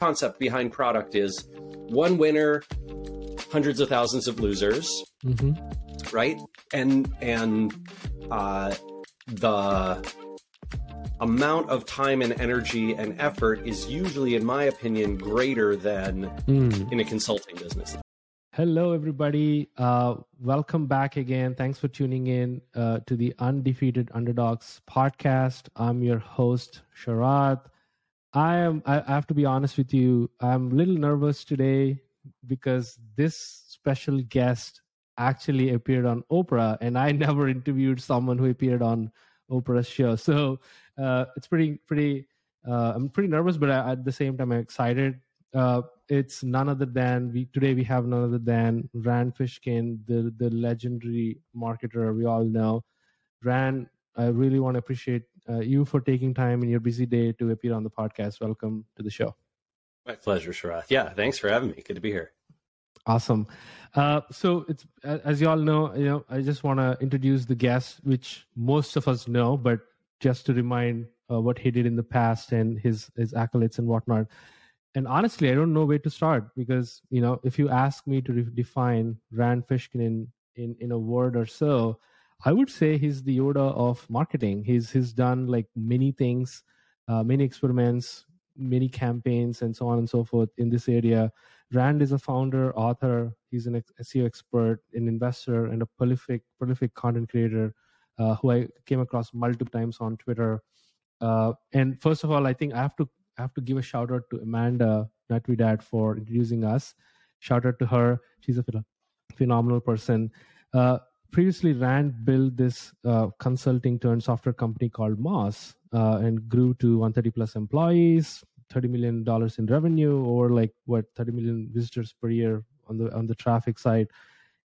concept behind product is one winner, hundreds of thousands of losers, mm-hmm. right? And and uh, the amount of time and energy and effort is usually, in my opinion, greater than mm. in a consulting business. Hello, everybody. Uh, welcome back again. Thanks for tuning in uh, to the Undefeated Underdogs podcast. I'm your host, Sharath. I am. I have to be honest with you. I'm a little nervous today because this special guest actually appeared on Oprah, and I never interviewed someone who appeared on Oprah's show. So uh, it's pretty, pretty. Uh, I'm pretty nervous, but at the same time, I'm excited. Uh, it's none other than we today. We have none other than Rand Fishkin, the the legendary marketer we all know. Rand, I really want to appreciate uh, you for taking time in your busy day to appear on the podcast. Welcome to the show. My pleasure, Sharath. Yeah, thanks for having me. Good to be here. Awesome. Uh, so it's as you all know, you know, I just want to introduce the guest, which most of us know, but just to remind uh, what he did in the past and his his accolades and whatnot. And honestly, I don't know where to start because you know, if you ask me to re- define Rand Fishkin in, in in a word or so, I would say he's the Yoda of marketing. He's he's done like many things, uh, many experiments, many campaigns, and so on and so forth in this area. Rand is a founder, author. He's an SEO expert, an investor, and a prolific prolific content creator uh, who I came across multiple times on Twitter. Uh, and first of all, I think I have to I have to give a shout out to Amanda Natividad for introducing us. Shout out to her. She's a phenomenal person. Uh, previously Rand built this uh, consulting turned software company called Moz uh, and grew to 130 plus employees, 30 million dollars in revenue, or like what 30 million visitors per year on the on the traffic side.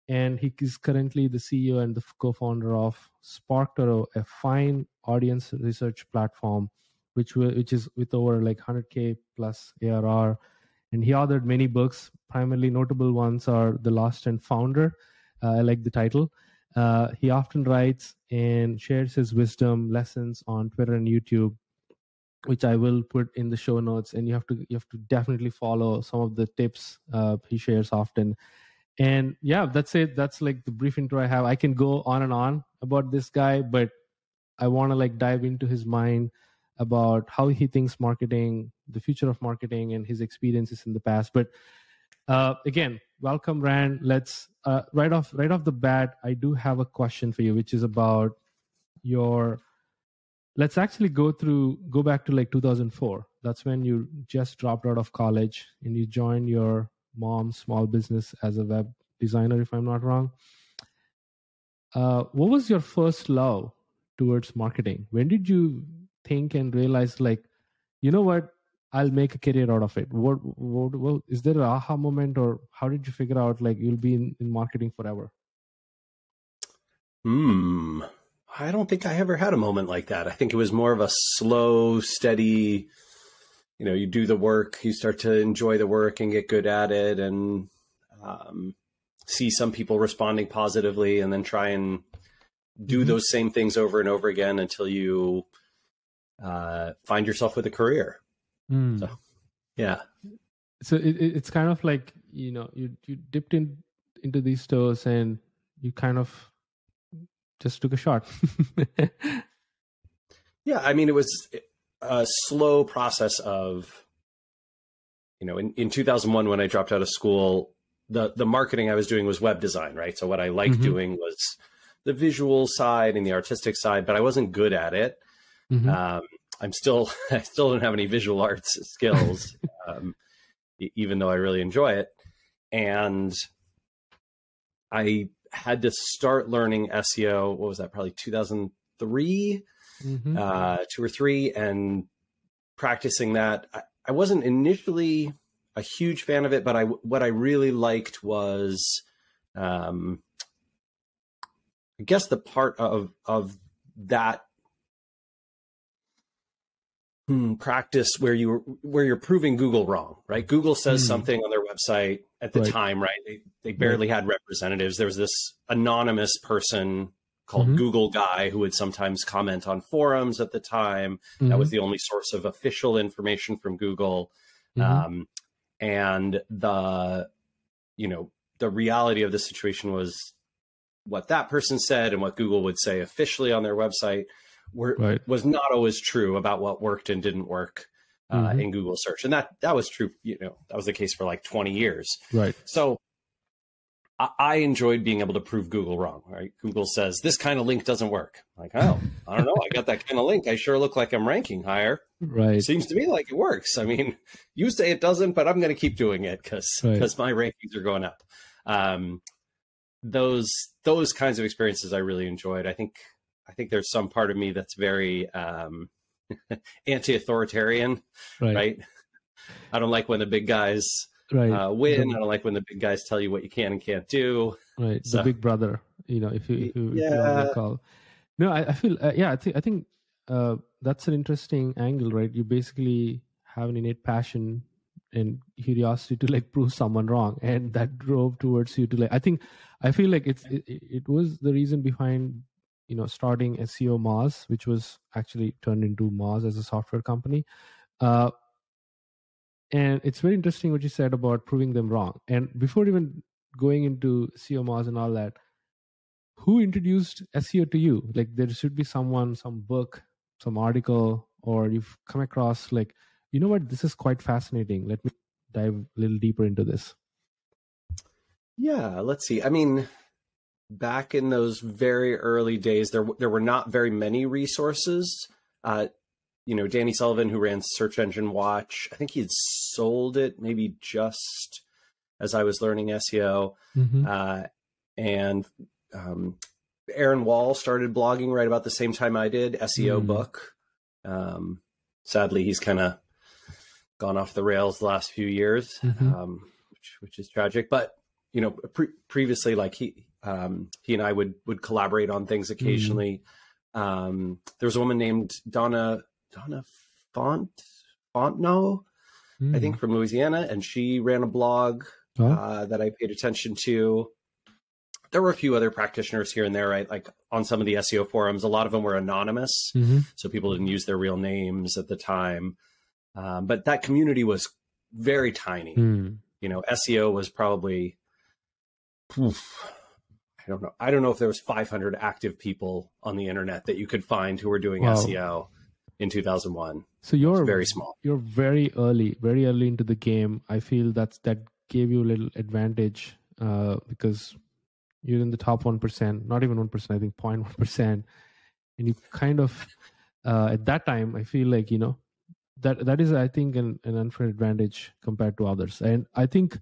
And he is currently the CEO and the co-founder of SparkToro, a fine audience research platform, which which is with over like 100k plus ARR. And he authored many books. Primarily notable ones are The Lost and Founder. Uh, I like the title uh, he often writes and shares his wisdom lessons on Twitter and YouTube, which I will put in the show notes. And you have to you have to definitely follow some of the tips uh, he shares often. And yeah, that's it. That's like the brief intro I have. I can go on and on about this guy, but I want to like dive into his mind about how he thinks marketing, the future of marketing, and his experiences in the past. But uh, again, welcome, Rand. Let's uh, right off right off the bat. I do have a question for you, which is about your. Let's actually go through go back to like 2004. That's when you just dropped out of college and you joined your mom's small business as a web designer, if I'm not wrong. Uh, what was your first love towards marketing? When did you think and realize, like, you know what, I'll make a career out of it. What, what, well, is there an aha moment, or how did you figure out like you'll be in, in marketing forever? Hmm. I don't think I ever had a moment like that. I think it was more of a slow, steady. You know, you do the work, you start to enjoy the work and get good at it, and um, see some people responding positively, and then try and do mm-hmm. those same things over and over again until you uh, find yourself with a career. Mm. So, yeah. So it, it's kind of like you know you you dipped in into these stores and you kind of just took a shot. yeah, I mean it was a slow process of you know in, in 2001 when I dropped out of school the the marketing I was doing was web design, right? So what I liked mm-hmm. doing was the visual side and the artistic side, but I wasn't good at it. Mm-hmm. Um, I'm still I still don't have any visual arts skills, um, even though I really enjoy it. And I had to start learning SEO. What was that? Probably 2003, mm-hmm. uh, two or three, and practicing that. I, I, wasn't initially a huge fan of it, but I what I really liked was, um, I guess the part of of that hmm, practice where you where you're proving Google wrong, right? Google says hmm. something on their website at the right. time, right? They they barely right. had representatives. There was this anonymous person called mm-hmm. Google guy who would sometimes comment on forums at the time. Mm-hmm. That was mm-hmm. the only source of official information from Google. Mm-hmm. Um, and the, you know, the reality of the situation was what that person said and what Google would say officially on their website were right. was not always true about what worked and didn't work uh, mm-hmm. in Google search. And that that was true, you know, that was the case for like 20 years. Right. So I, I enjoyed being able to prove Google wrong, right? Google says this kind of link doesn't work. like, oh, I don't know. I got that kind of link. I sure look like I'm ranking higher. Right. Seems to me like it works. I mean, you say it doesn't, but I'm going to keep doing it because because right. my rankings are going up. Um, those those kinds of experiences I really enjoyed. I think I think there's some part of me that's very um, anti-authoritarian, right. right? I don't like when the big guys right. uh, win. I don't like when the big guys tell you what you can and can't do. Right, so, the big brother. You know, if you if you, yeah. If you call. No, I, I feel uh, yeah. I think I think uh, that's an interesting angle, right? You basically have an innate passion and curiosity to like prove someone wrong, and that drove towards you to like. I think I feel like it's it, it was the reason behind you know starting SEO Moz, which was actually turned into Moz as a software company. Uh, and it's very interesting what you said about proving them wrong. And before even going into SEO Moz and all that, who introduced SEO to you? Like there should be someone, some book, some article, or you've come across like, you know what, this is quite fascinating. Let me dive a little deeper into this. Yeah, let's see. I mean, back in those very early days, there there were not very many resources. Uh, you know, Danny Sullivan, who ran Search Engine Watch, I think he had sold it maybe just as I was learning SEO. Mm-hmm. Uh, and um, Aaron Wall started blogging right about the same time I did, SEO mm. book. Um, sadly, he's kind of gone off the rails the last few years, mm-hmm. um, which, which, is tragic. But you know, pre- previously, like he um, he and I would would collaborate on things mm-hmm. occasionally. Mm. Um, there was a woman named Donna Donna Font Fontenot, mm. I think hmm. from Louisiana, and she ran a blog oh. uh, that I paid attention to. There were a few other practitioners here and there, right? Like on some of the SEO forums, a lot of them were anonymous, mm-hmm. so people didn't use their real names at the time. Um, but that community was very tiny. Mm. You know, SEO was probably, oof, I don't know. I don't know if there was 500 active people on the internet that you could find who were doing wow. SEO in 2001. So you're very small. You're very early, very early into the game. I feel that's that gave you a little advantage uh, because you're in the top one percent, not even one percent. I think 0.1 percent, and you kind of uh, at that time. I feel like you know that that is I think an, an unfair advantage compared to others, and I think.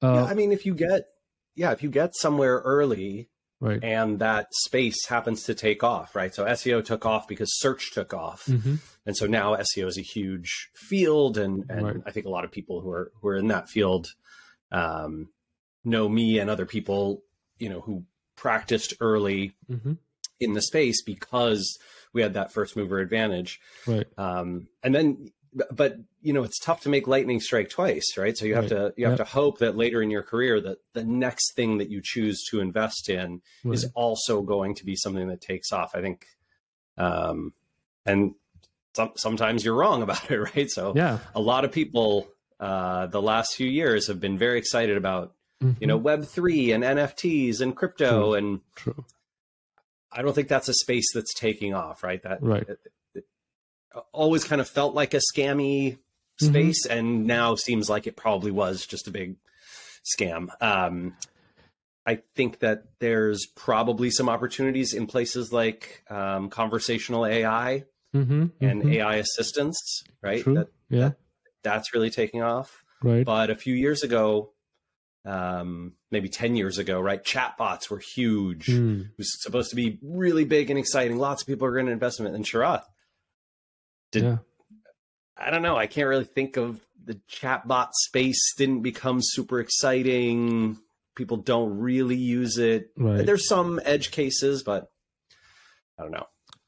Uh, yeah, I mean, if you get yeah, if you get somewhere early, right and that space happens to take off right so seo took off because search took off mm-hmm. and so now seo is a huge field and and right. i think a lot of people who are who are in that field um, know me and other people you know who practiced early mm-hmm. in the space because we had that first mover advantage right um, and then but you know it's tough to make lightning strike twice right so you have right. to you have yep. to hope that later in your career that the next thing that you choose to invest in right. is also going to be something that takes off i think um and some, sometimes you're wrong about it right so yeah a lot of people uh the last few years have been very excited about mm-hmm. you know web 3 and nfts and crypto True. and True. i don't think that's a space that's taking off right that right it, always kind of felt like a scammy mm-hmm. space, mm-hmm. and now seems like it probably was just a big scam. Um, I think that there's probably some opportunities in places like um, conversational AI mm-hmm, and mm-hmm. AI assistance, right? That, yeah, that, that's really taking off. Right. But a few years ago, um, maybe 10 years ago, right? Chatbots were huge. Mm. It was supposed to be really big and exciting. Lots of people are going to invest in it. And sure, did yeah. I don't know. I can't really think of the chatbot space didn't become super exciting. People don't really use it. Right. There's some edge cases, but I don't know.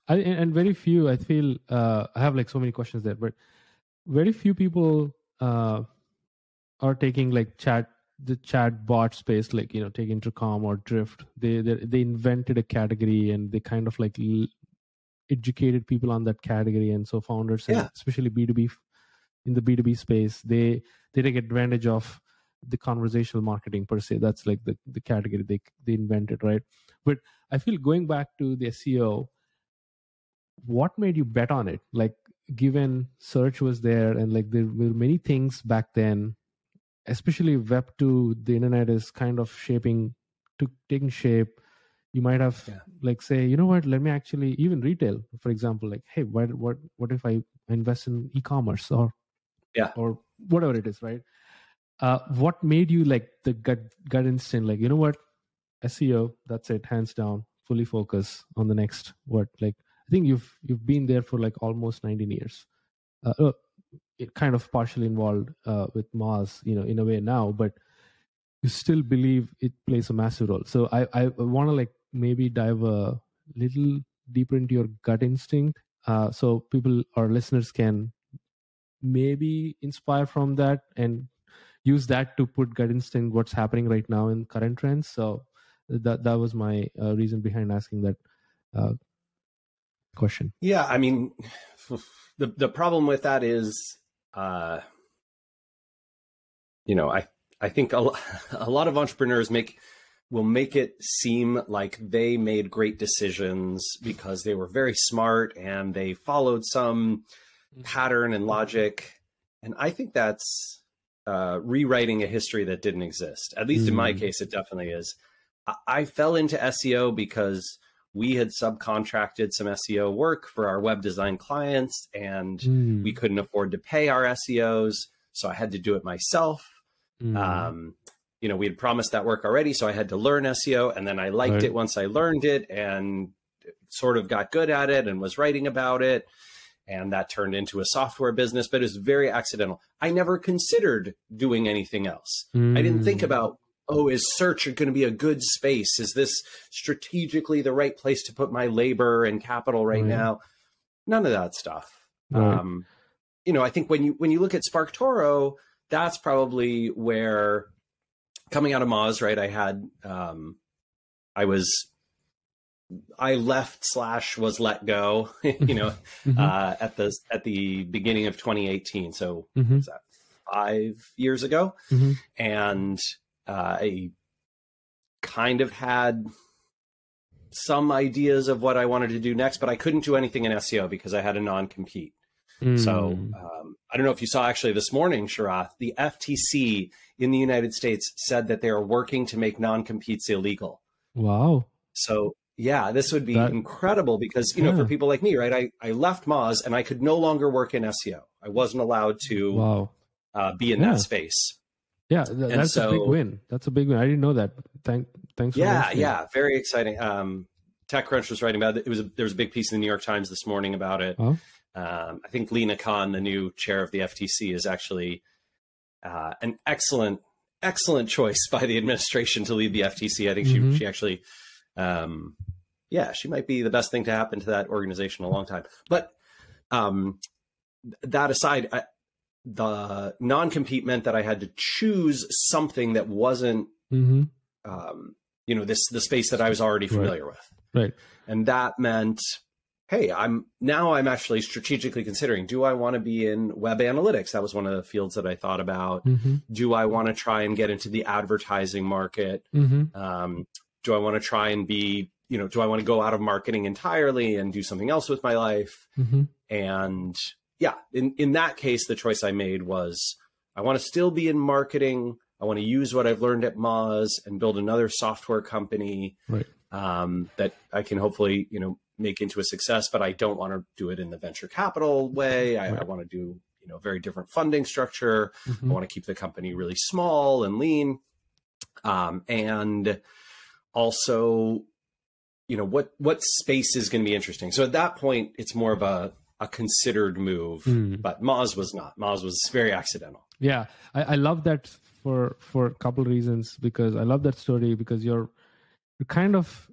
I, and very few. I feel uh, I have like so many questions there, but very few people uh, are taking like chat the chat bot space, like you know, take intercom or drift. They they, they invented a category and they kind of like educated people on that category. And so founders yeah. and especially b2b in the b2b space they they take advantage of the conversational marketing per se. That's like the, the category they they invented right? But i feel going back to the seo what made you bet on it? Like given search was there and like there were many things back then especially web 2 the internet is kind of shaping to taking shape you might have yeah. like say you know what? Let me actually even retail for example like hey what what what if i invest in e-commerce or yeah. or whatever it is right? Uh, what made you like the gut gut instinct like you know what? Seo that's it hands down fully focus on the next what like i think you've you've been there for like almost 19 years. Uh, uh, it kind of partially involved uh, with Moz you know in a way now but you still believe it plays a massive role. So i i want to like maybe dive a little deeper into your gut instinct uh, so people or listeners can maybe inspire from that and use that to put gut instinct what's happening right now in current trends. So that that was my uh, reason behind asking that uh, question. Yeah i mean the the problem with that is uh you know i i think a, a lot of entrepreneurs make will make it seem like they made great decisions because they were very smart and they followed some mm-hmm. pattern and logic. And I think that's uh, rewriting a history that didn't exist. At least mm. in my mm. case, it definitely is. I-, I fell into SEO because we had subcontracted some SEO work for our web design clients and mm. we couldn't afford to pay our SEOs. So I had to do it myself. Mm. Um, you know, we had promised that work already, so I had to learn SEO, and then I liked right. it once I learned it, and sort of got good at it, and was writing about it, and that turned into a software business. But it was very accidental. I never considered doing anything else. Mm. I didn't think hmm. about oh, is search going to be a good space? Is this strategically the right place to put my labor and capital right, right. now? None of that stuff. Right. Um, you know, I think when you when you look at SparkToro, that's probably where coming out of Moz, right? I had, um, I was, I left slash was let go, you know, mm-hmm. uh, at the at the beginning of 2018. So mm-hmm. that five years ago, mm-hmm. and uh, I kind of had some ideas of what I wanted to do next, but I couldn't do anything in SEO because I had a non compete. Mm. So um, I don't know if you saw actually this morning, Sharath, the FTC in the United States said that they are working to make non-competes illegal. Wow. So yeah, this would be that, incredible because you know for people like me, right? I I left Moz and I could no longer work in SEO. I wasn't allowed to wow. uh, be in yeah. that space. Yeah, th- that's so, a big win. That's a big win. I didn't know that. Thank, thanks. yeah, yeah, very exciting. Um, TechCrunch was writing about it. It was a, there was a big piece in the New York Times this morning about it. Um, I think Lina Khan, the new chair of the FTC, is actually uh, an excellent, excellent choice by the administration to lead the FTC. I think mm-hmm. she she actually, um, yeah, she might be the best thing to happen to that organization in a long time. But um, that aside, I, the non compete meant that I had to choose something that wasn't, mm-hmm. um, you know, this the space that I was already familiar right. with, right? And that meant hey, I'm now I'm actually strategically considering do I want to be in web analytics? That was one of the fields that I thought about. Mm-hmm. Do I want to try and get into the advertising market? Mm-hmm. Um, do I want to try and be, you know, do I want to go out of marketing entirely and do something else with my life? Mm-hmm. And yeah, in, in that case, the choice I made was I want to still be in marketing. I want to use what I've learned at Moz and build another software company right. um, that I can hopefully, you know, make into a success, but I don't want to do it in the venture capital way. I, right. I want to do you know very different funding structure. Mm-hmm. I want to keep the company really small and lean, um, and also you know what what space is going to be interesting. So at that point, it's more of a a considered move, mm. but Moz was not. Moz was very accidental. Yeah, I, I love that for for a couple reasons because I love that story because you're you're kind of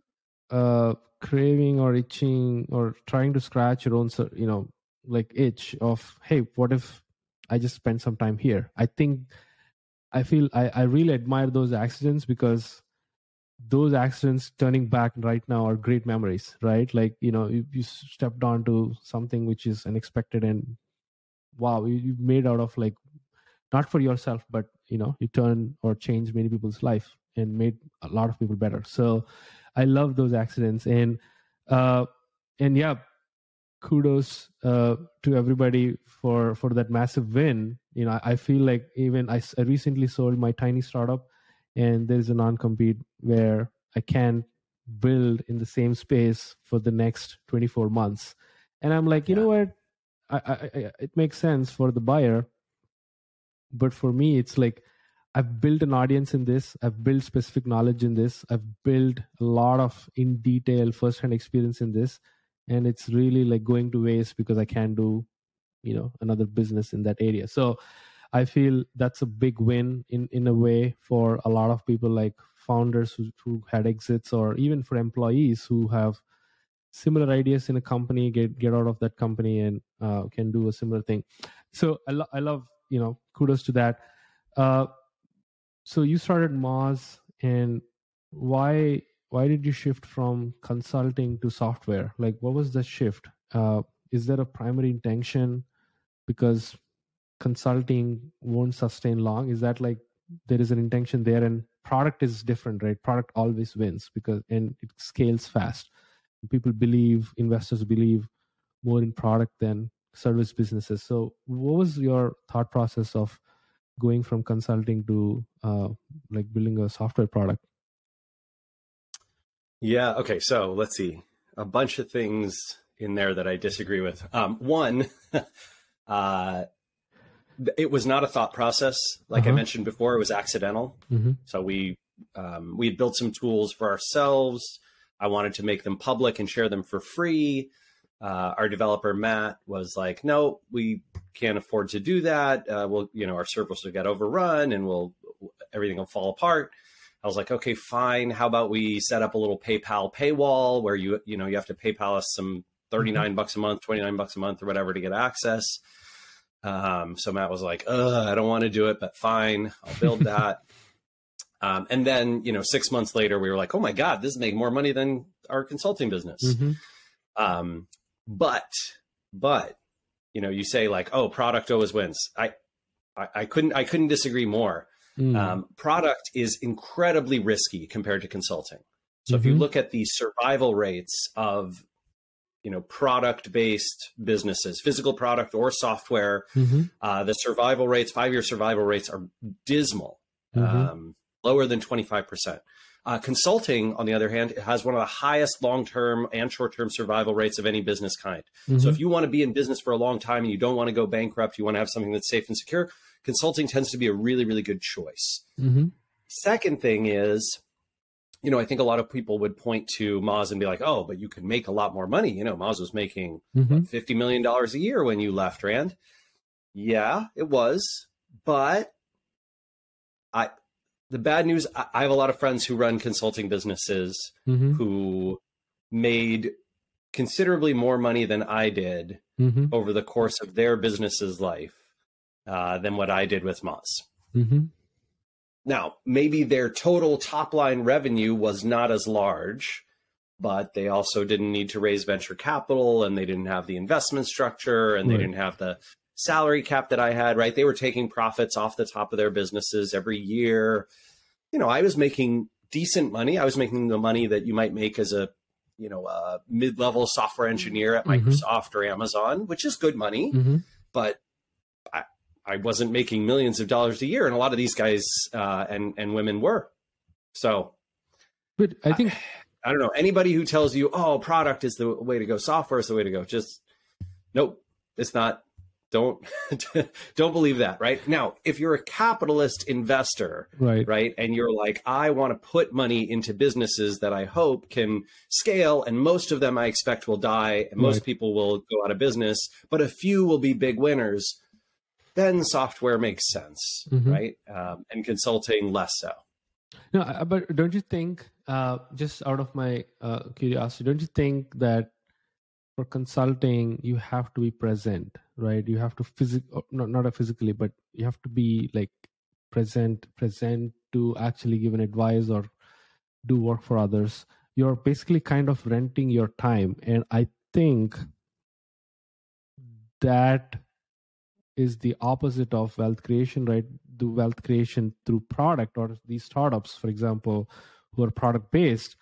uh, craving or itching or trying to scratch your own you know like itch of hey what if i just spend some time here? I think i feel i, I really admire those accidents because those accidents turning back right now are great memories right? Like you know you, you stepped onto something which is unexpected and wow you, you made out of like not for yourself but you know you turn or change many people's life and made a lot of people better. So i love those accidents. And uh and yeah kudos uh to everybody for for that massive win. You know i, I feel like even I, I recently sold my tiny startup and there's a non-compete where i can't build in the same space for the next 24 months. And i'm like you yeah. know what? I, I, I, it makes sense for the buyer. But for me it's like i've built an audience in this. I've built specific knowledge in this. I've built a lot of in detail first hand experience in this. And it's really like going to waste because i can't do you know another business in that area. So i feel that's a big win in in a way for a lot of people like founders who, who had exits or even for employees who have similar ideas in a company get get out of that company and uh, can do a similar thing. So I, lo- I love you know kudos to that. Uh, so you started moz and why why did you shift from consulting to software? Like what was the shift? Uh, is there a primary intention? Because consulting won't sustain long. Is that like there is an intention there and product is different right? Product always wins because and it scales fast. People believe investors believe more in product than service businesses. So what was your thought process of going from consulting to uh, like building a software product yeah okay so let's see a bunch of things in there that i disagree with um, one uh, it was not a thought process. Like uh-huh. I mentioned before, it was accidental. Mm-hmm. So we um, we built some tools for ourselves. I wanted to make them public and share them for free. Uh, our developer Matt was like, "No, we can't afford to do that. Uh, we'll, you know, our servers will get overrun and we'll everything will fall apart." I was like, "Okay, fine. How about we set up a little PayPal paywall where you, you know, you have to PayPal us some 39 mm-hmm. bucks a month, 29 bucks a month or whatever to get access." Um, so Matt was like, I don't want to do it, but fine, I'll build that. um, and then, you know, six months later, we were like, oh my God, this is making more money than our consulting business. Mm-hmm. Um, but, but, you know, you say like, oh, product always wins. I, I, I couldn't, I couldn't disagree more. Mm. Um, product is incredibly risky compared to consulting. So mm-hmm. if you mm-hmm. look at the survival rates of you know product based businesses physical product or software mm-hmm. uh, the survival rates five year survival rates are dismal mm-hmm. um, lower than 25% uh, consulting on the other hand has one of the highest long term and short term survival rates of any business kind mm-hmm. so if you want to be in business for a long time and you don't want to go bankrupt you want to have something that's safe and secure consulting tends to be a really really good choice mm-hmm. second thing is you know, I think a lot of people would point to Moz and be like, "Oh, but you could make a lot more money." You know, Moz was making mm-hmm. fifty million dollars a year when you left Rand. Yeah, it was, but I. The bad news. I have a lot of friends who run consulting businesses mm-hmm. who made considerably more money than I did mm-hmm. over the course of their business's life uh, than what I did with Moz. Mm-hmm. Now, maybe their total top line revenue was not as large, but they also didn't need to raise venture capital and they didn't have the investment structure and right. they didn't have the salary cap that I had, right? They were taking profits off the top of their businesses every year. You know, I was making decent money. I was making the money that you might make as a, you know, a mid-level software engineer at mm-hmm. Microsoft or Amazon, which is good money. Mm-hmm. But I wasn't making millions of dollars a year, and a lot of these guys uh, and and women were. So, but I think I, I, don't know anybody who tells you, "Oh, product is the way to go, software is the way to go." Just nope, it's not. Don't don't believe that. Right now, if you're a capitalist investor, right, right, and you're like, I want to put money into businesses that I hope can scale, and most of them I expect will die, and most right. people will go out of business, but a few will be big winners then software makes sense, mm-hmm. right? Um, and consulting less so. No, but don't you think, uh, just out of my uh, curiosity, don't you think that for consulting you have to be present, right? You have to physical, uh, not not physically, but you have to be like present, present to actually give an advice or do work for others. You're basically kind of renting your time, and I think that is the opposite of wealth creation, right? do wealth creation through product or these startups, for example, who are product based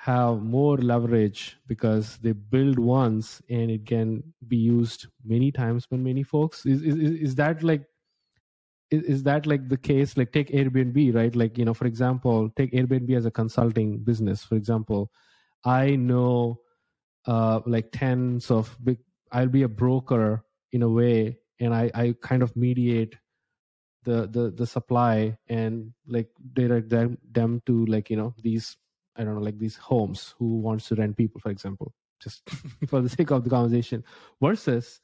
have more leverage because they build once and it can be used many times by many folks. Is is is that like is, is that like the case? Like take Airbnb, right? Like, you know, for example, take Airbnb as a consulting business. For example, I know uh like tens of big I'll be a broker in a way and I, I kind of mediate the the the supply and like direct them, them to like you know these I don't know like these homes who wants to rent people for example just for the sake of the conversation versus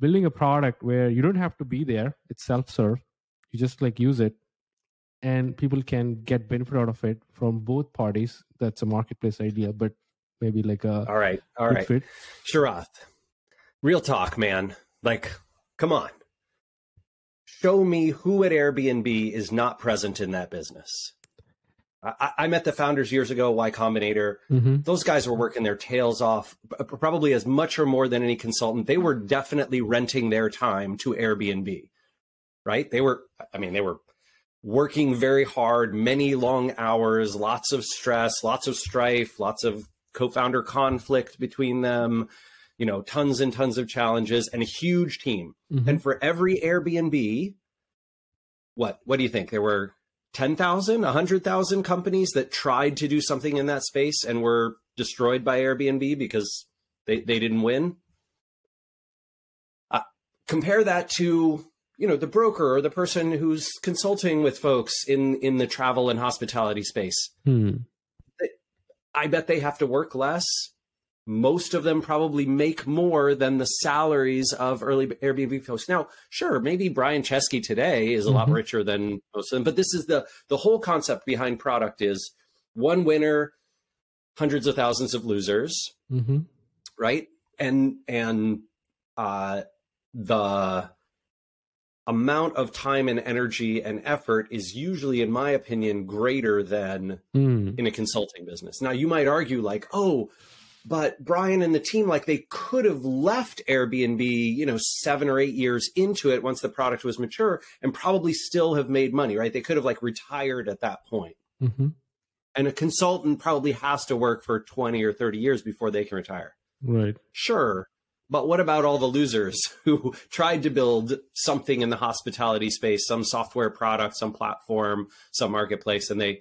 building a product where you don't have to be there it's self-serve you just like use it and people can get benefit out of it from both parties that's a marketplace idea but maybe like a all right all right fit. Sharath, real talk man like Come on. Show me who at Airbnb is not present in that business. I, I met the founders years ago, Y Combinator. Mm-hmm. Those guys were working their tails off, probably as much or more than any consultant. They were definitely renting their time to Airbnb, right? They were, I mean, they were working very hard, many long hours, lots of stress, lots of strife, lots of co founder conflict between them you know, tons and tons of challenges and a huge team. Mm-hmm. And for every Airbnb, what what do you think? There were 10,000, 100,000 companies that tried to do something in that space and were destroyed by Airbnb because they, they didn't win. Uh, compare that to you know the broker or the person who's consulting with folks in in the travel and hospitality space. Hmm. I bet they have to work less most of them probably make more than the salaries of early Airbnb folks. Now, sure, maybe Brian Chesky today is a mm-hmm. lot richer than most of them, but this is the the whole concept behind product is one winner, hundreds of thousands of losers, mm-hmm. right? And and uh, the amount of time and energy and effort is usually, in my opinion, greater than mm. in a consulting business. Now, you might argue, like, oh, but Brian and the team, like they could have left Airbnb, you know, seven or eight years into it once the product was mature and probably still have made money, right? They could have like retired at that point. Mm-hmm. And a consultant probably has to work for 20 or 30 years before they can retire. Right. Sure. But what about all the losers who tried to build something in the hospitality space, some software product, some platform, some marketplace, and they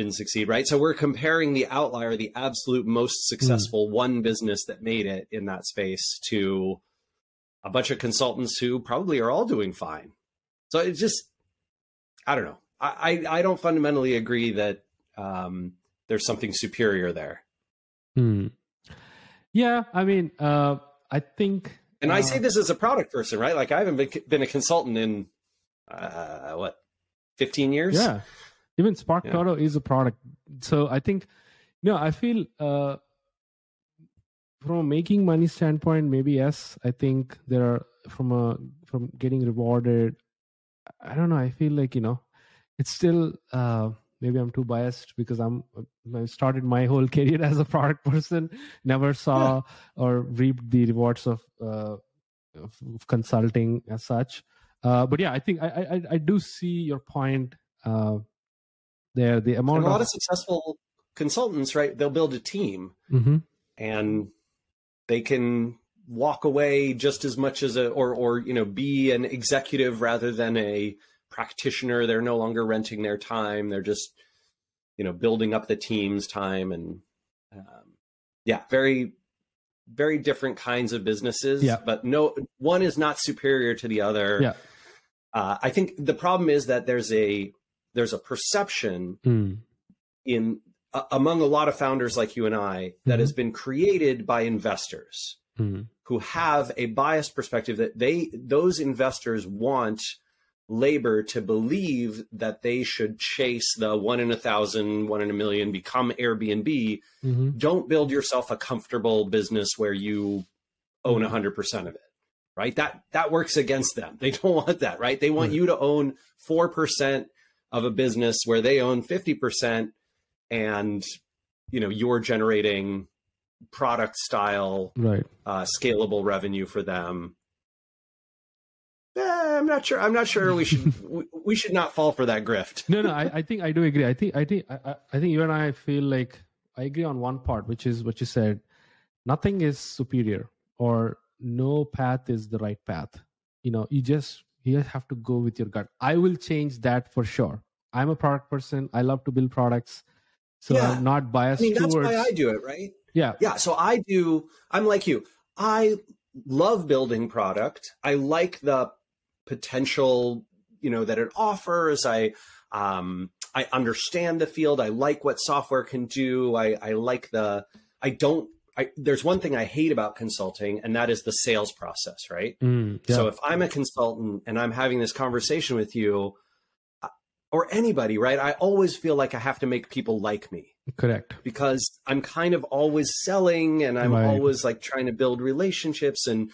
didn't succeed, right? So we're comparing the outlier, the absolute most successful mm. one business that made it in that space to a bunch of consultants who probably are all doing fine. So it just, I don't know. I, I, I don't fundamentally agree that um, there's something superior there. Hmm. Yeah, I mean, uh, I think. And uh, I say this as a product person, right? Like I haven't been, been a consultant in uh, what, 15 years? Yeah even spark yeah. Toro is a product so i think you know i feel uh from a making money standpoint maybe yes i think there are from a from getting rewarded i don't know i feel like you know it's still uh maybe i'm too biased because i'm i started my whole career as a product person never saw yeah. or reaped the rewards of uh of consulting as such uh but yeah i think i i, I do see your point uh there the amount and a lot of, of successful consultants right they'll build a team. Mm-hmm. and they can walk away just as much as a or or you know be an executive rather than a practitioner. They're no longer renting their time. They're just you know building up the team's time and um, yeah very very different kinds of businesses yeah. but no one is not superior to the other. Yeah. Uh, i think the problem is that there's a there's a perception mm. in uh, among a lot of founders like you and I that mm-hmm. has been created by investors mm. who have a biased perspective that they those investors want labor to believe that they should chase the one in a thousand, one in a million, become Airbnb. Mm-hmm. Don't build yourself a comfortable business where you own mm-hmm. hundred percent of it. Right. That that works against them. They don't want that, right? They want you to own four percent of a business where they own 50% and you know you're generating product style right uh, scalable revenue for them I'm not sure. I'm not sure we should we, we should not fall for that grift. no, no. I, I think I do agree. I think I think I, I think you and I feel like I agree on one part, which is what you said. Nothing is superior, or no path is the right path. You know, you just you just have to go with your gut. I will change that for sure. I'm a product person. I love to build products, so Yeah. I'm not biased I mean, that's towards. why I do it, right? yeah, Yeah. So I do. I'm like you. I love building product. I like the potential, you know, that it offers. I um, I understand the field. I like what software can do. I, I like the. I don't. I, there's one thing I hate about consulting, and that is the sales process, right? Mm, yeah. So if I'm a consultant and I'm having this conversation with you, or anybody, right? I always feel like I have to make people like me correct. because I'm kind of always selling and I'm Right. always like trying to build relationships and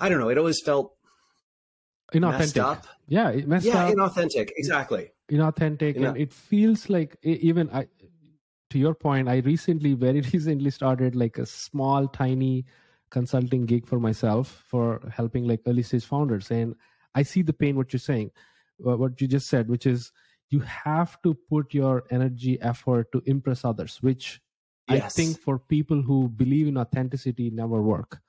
I don't know, it always felt messed Inauthentic. up. Yeah, it messed Yeah, up. inauthentic. Exactly. inauthentic and it feels like even i to your point i recently very recently started like a small tiny consulting gig for myself for helping like early stage founders. And i see the pain what you're saying what you just said which is you have to put your energy effort to impress others which i think for people who believe in authenticity never work.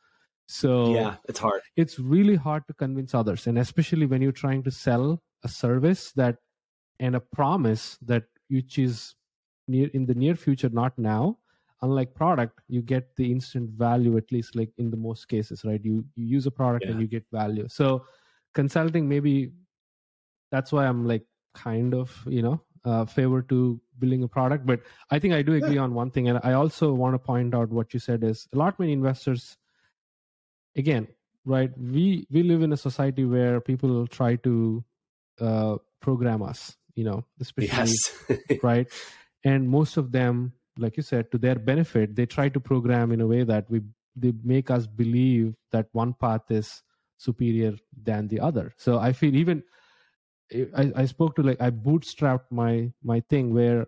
So Yeah, it's hard. it's really hard to convince others and especially when you're trying to sell a service that and a promise that which is near in the near future not now. Unlike product you get the instant value at least like in the most cases right? You you use a product and you get value. So consulting maybe that's why i'm like kind of you know uh, favor to building a product. But i think i do agree on one thing and i also want to point out what you said is a lot many investors again right we we live in a society where people try to uh, program us you know especially Yes. right and most of them like you said to their benefit they try to program in a way that we they make us believe that one path is superior than the other. So i feel even i, I spoke to like i bootstrapped my my thing where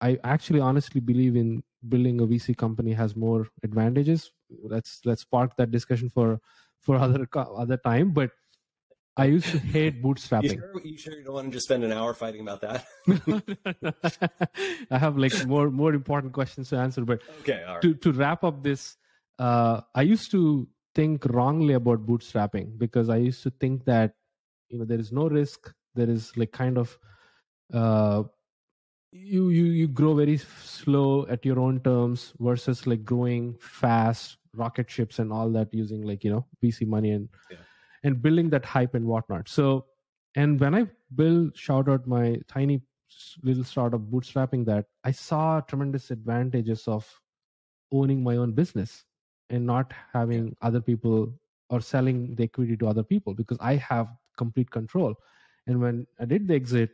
i actually honestly believe in building a vc company has more advantages. Let's let's park that discussion for for other other time. But i used to hate you, bootstrapping sure, you sure you don't want to just spend an hour fighting about that? I have like more more important questions to answer, but Okay, all right. to to wrap up this, uh, I used to think wrongly about bootstrapping because I used to think that you know there is no risk, there is like kind of uh, you you you grow very slow at your own terms versus like growing fast rocket ships and all that using like you know VC money and Yeah. And building that hype and whatnot. So and when I build shout out my tiny little startup bootstrapping that, I saw tremendous advantages of owning my own business and not having other people or selling the equity to other people because I have complete control. And when I did the exit,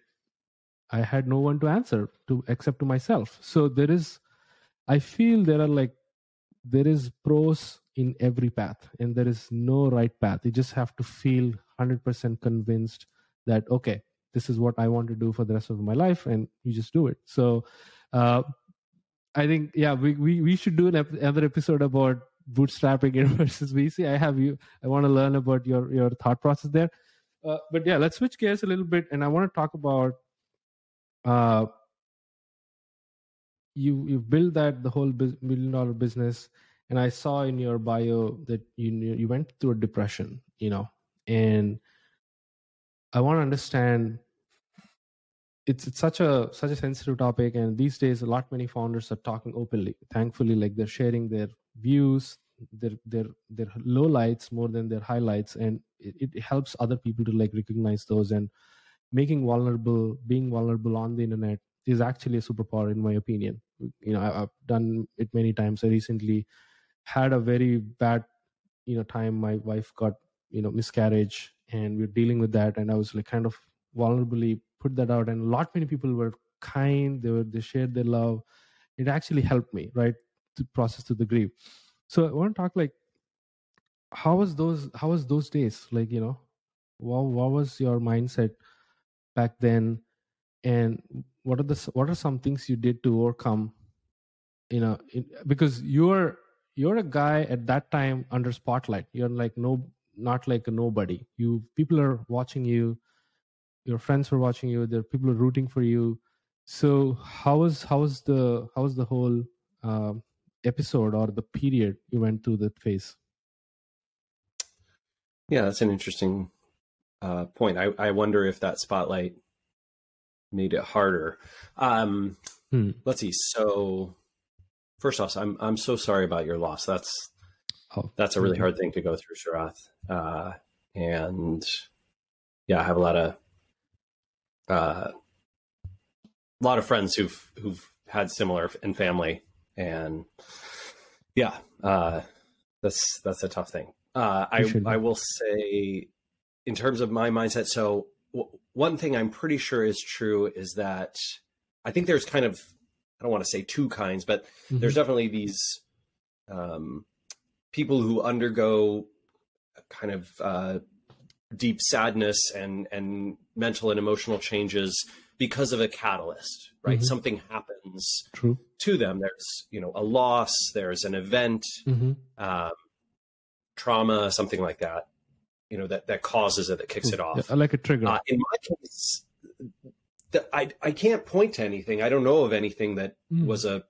I had no one to answer to except to myself. So there is, I feel there are like, there is pros in every path and there is no right path. You just have to feel 100% convinced that, okay, this is what I want to do for the rest of my life. And you just do it. So, uh, I think, yeah, we, we, we should do another episode about bootstrapping it versus VC. I have you, I want to learn about your, your thought process there. Uh, but yeah, let's switch gears a little bit. And I want to talk about uh, you you built that the whole million dollar business and i saw in your bio that you you went through a depression you know and i want to understand it's it's such a such a sensitive topic and these days a lot many founders are talking openly thankfully like they're sharing their views their their their lowlights more than their highlights and it, it helps other people to like recognize those and making vulnerable being vulnerable on the internet is actually a superpower in my opinion. You know I, i've done it many times. I recently had a very bad you know time. My wife got you know miscarriage and we're dealing with that and i was like kind of vulnerably put that out and a lot many people were kind. They were they shared their love. It actually helped me right to process through the grief. So i want to talk like how was those how was those days? Like you know what, what was your mindset back then and what are the what are some things you did to overcome you know in, because you're you're a guy at that time under spotlight you're like no not like a nobody. You people are watching you, your friends are watching you. There are people are rooting for you. So how was how was the how was the whole uh, episode or the period you went through that phase? Yeah, that's an interesting uh, point. I, I wonder if that spotlight made it harder. Um, hmm. Let's see. So, first off, I'm I'm so sorry about your loss. That's oh, that's a really hard thing to go through, Sharath. Uh, and yeah, I have a lot of uh, a lot of friends who've who've had similar in family, and yeah, uh, that's that's a tough thing. Uh, I I will say, in terms of my mindset, so one thing I'm pretty sure is true is that I think there's kind of I don't want to say two kinds, but mm-hmm. there's definitely these um, people who undergo kind of uh, deep sadness and and mental and emotional changes because of a catalyst, right? Mm-hmm. Something happens True. to them. There's you know a loss, there's an event, mm-hmm. um, trauma, something like that. You know that that causes it, that kicks it off. Yeah, like a trigger. Uh, in my case, the, I I can't point to anything. I don't know of anything that mm. was a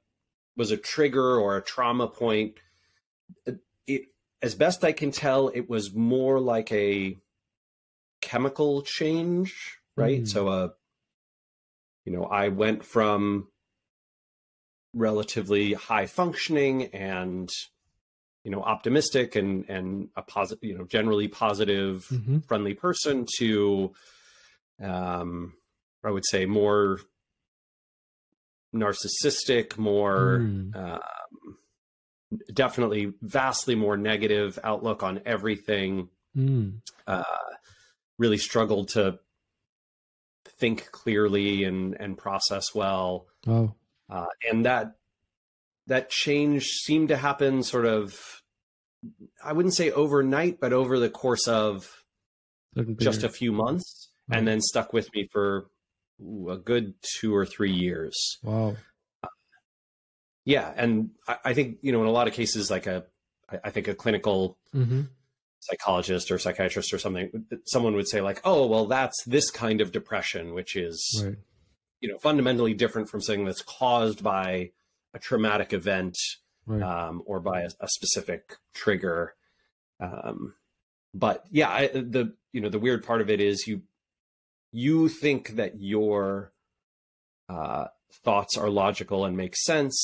was a trigger or a trauma point. It, as best I can tell, it was more like a chemical change, right? Mm. So, uh, you know, I went from relatively high functioning and you know optimistic and and a positive you know generally positive mm-hmm. friendly person to um i would say more narcissistic more mm. um, definitely vastly more negative outlook on everything mm. uh really struggled to think clearly and and process well oh uh, and that that change seemed to happen sort of I wouldn't say overnight, but over the course of just a few months, right. and then stuck with me for ooh, a good two or three years. Wow. Uh, yeah, and I, I, think you know in a lot of cases, like a, I, I think a clinical mm-hmm. psychologist or psychiatrist or something, someone would say like, "Oh, well, that's this kind of depression, which is, right. you know, fundamentally different from something that's caused by." A traumatic event right. um, or by a, a specific trigger. Um, but yeah, I, the you know the weird part of it is you you think that your uh, thoughts are logical and make sense,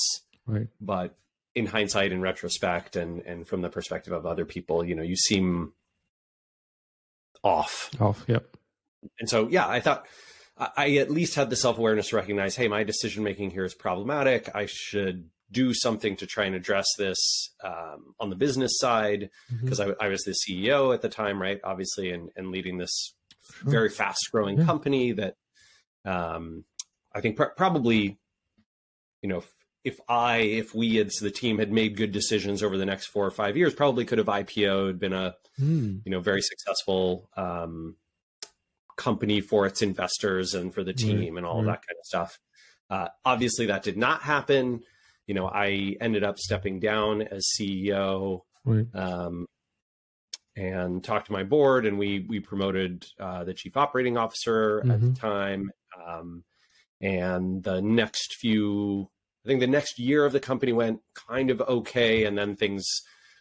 right? But in hindsight, in retrospect, and and from the perspective of other people, you know, you seem off. Off. Yep. And so, yeah, I thought I at least had the self awareness to recognize, hey, my decision making here is problematic. I should do something to try and address this um, on the business side because mm-hmm. I, I, was the CEO at the time, right? Obviously, and, and leading this sure. very fast growing yeah. company that um, I think pr- probably, you know, if, if, I, if we as the team had made good decisions over the next four or five years, probably could have IPO'd, been a, mm. you know, very successful um, company for its investors and for the team and all of that kind of stuff. Uh, obviously, that did not happen. You know, I ended up stepping down as CEO um, and talked to my board, and we we promoted uh, the chief operating officer mm-hmm. at the mm-hmm. time. Um, and the next few, I think the next year of the company went kind of okay, and then things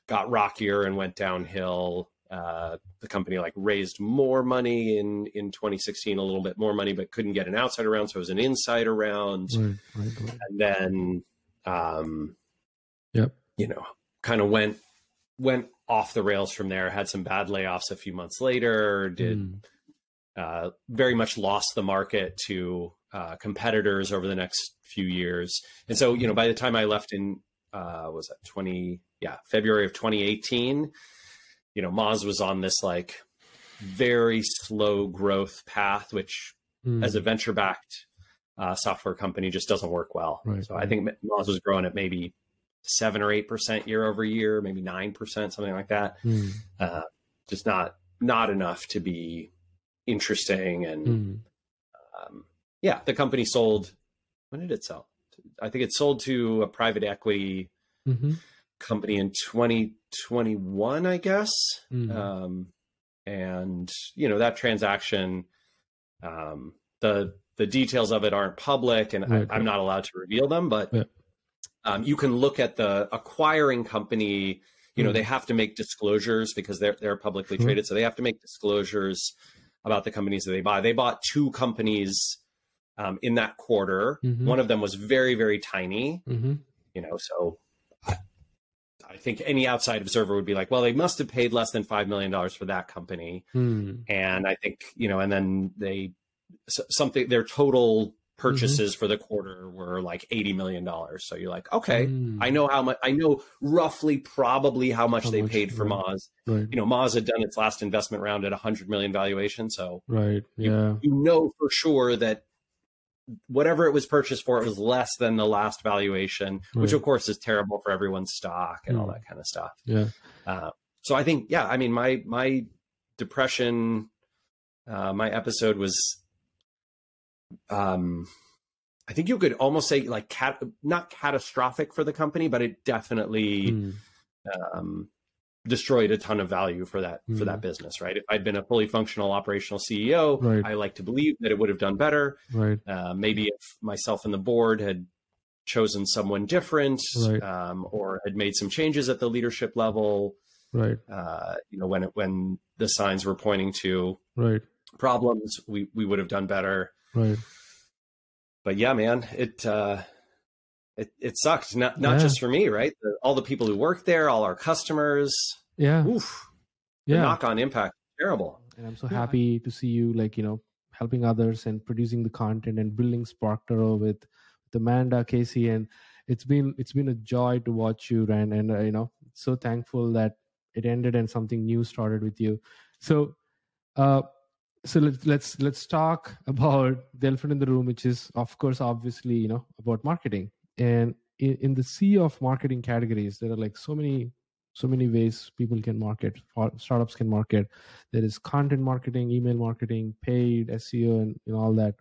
got rockier and went downhill uh, the company like raised more money in in 2016, a little bit more money, but couldn't get an outsider round, so it was an insider round. Right, right, right. And then, um, yep, you know, kind of went went off the rails from there. Had some bad layoffs a few months later. Did mm. uh, very much lost the market to uh, competitors over the next few years. And so, you know, by the time I left in uh, was that 20 yeah February of 2018 you know, Moz was on this like very slow growth path, which mm. as a venture backed uh, software company just doesn't work well. Right, so right. I think Moz was growing at maybe seven or eight percent year over year, maybe nine percent, something like that. Mm. Uh, just not not enough to be interesting. And mm. um, yeah, the company sold. When did it sell? I think it sold to a private equity mm-hmm. company in 20 2021, I guess. Mhm. Um, and you know that transaction, um, the the details of it aren't public, and Right, I, I'm not allowed to reveal them. But Yeah. um, you can look at the acquiring company. You know Mhm. they have to make disclosures because they're they're publicly Sure. traded, so they have to make disclosures about the companies that they buy. They bought two companies um, in that quarter. Mhm. One of them was very very tiny Mm-hmm. you know so I, think any outside observer would be like well they must have paid less than five million dollars for that company Mm. and i think you know and then they something their total purchases Mm-hmm. for the quarter were like 80 million dollars so you're like okay Mm. i know how much i know roughly probably how much How they much, paid for right. Moz. Right. you know Moz had done its last investment round at a 100 million valuation so Right. You- Yeah. you know for sure that whatever it was purchased for it was less than the last valuation which of course is terrible for everyone's stock and all Hmm. that kind of stuff Yeah. uh, so i think yeah i mean my my depression uh, my episode was um i think you could almost say like cat not catastrophic for the company but it definitely Mm. um destroyed a ton of value for that for Hmm. that business right if i'd been a fully functional operational ceo Right. i like to believe that it would have done better Right. uh, maybe if myself and the board had chosen someone different Right. um, or had made some changes at the leadership level Right. uh, you know when it, when the signs were pointing to Right. problems we we would have done better Right. but yeah man it uh it, it sucked not not Yeah. just for me right the, all the people who work there all our customers Yeah. oof the Yeah. knock-on impact terrible and I'm so Yeah. happy to see you like you know helping others and producing the content and building SparkToro with with Amanda Casey and it's been it's been a joy to watch you Rand and uh, you know so thankful that it ended and something new started with you so uh so let's let's let's talk about the elephant in the room which is of course obviously you know about marketing and in, in the sea of marketing categories there are like so many so many ways people can market startups can market. There is content marketing email marketing paid seo and know all that.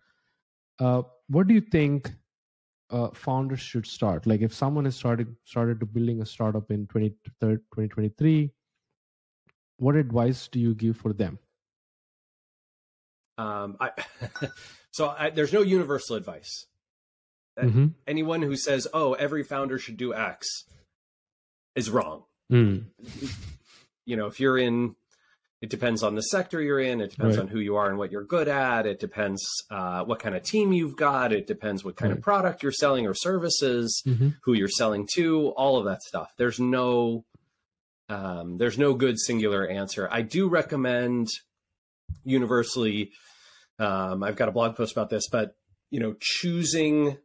Uh, what do you think uh, founders should start? Like if someone has started started to building a startup in 20, 2023 what advice do you give for them? Um i so I, there's no universal advice Uh, Mhm. anyone who says oh every founder should do x is wrong Mm. you know if you're in it depends on the sector you're in it depends Right. on who you are and what you're good at it depends uh, what kind of team you've got it depends what kind Right. of product you're selling or services Mhm. who you're selling to all of that stuff there's no um, there's no good singular answer i do recommend universally um, i've got a blog post about this but you know choosing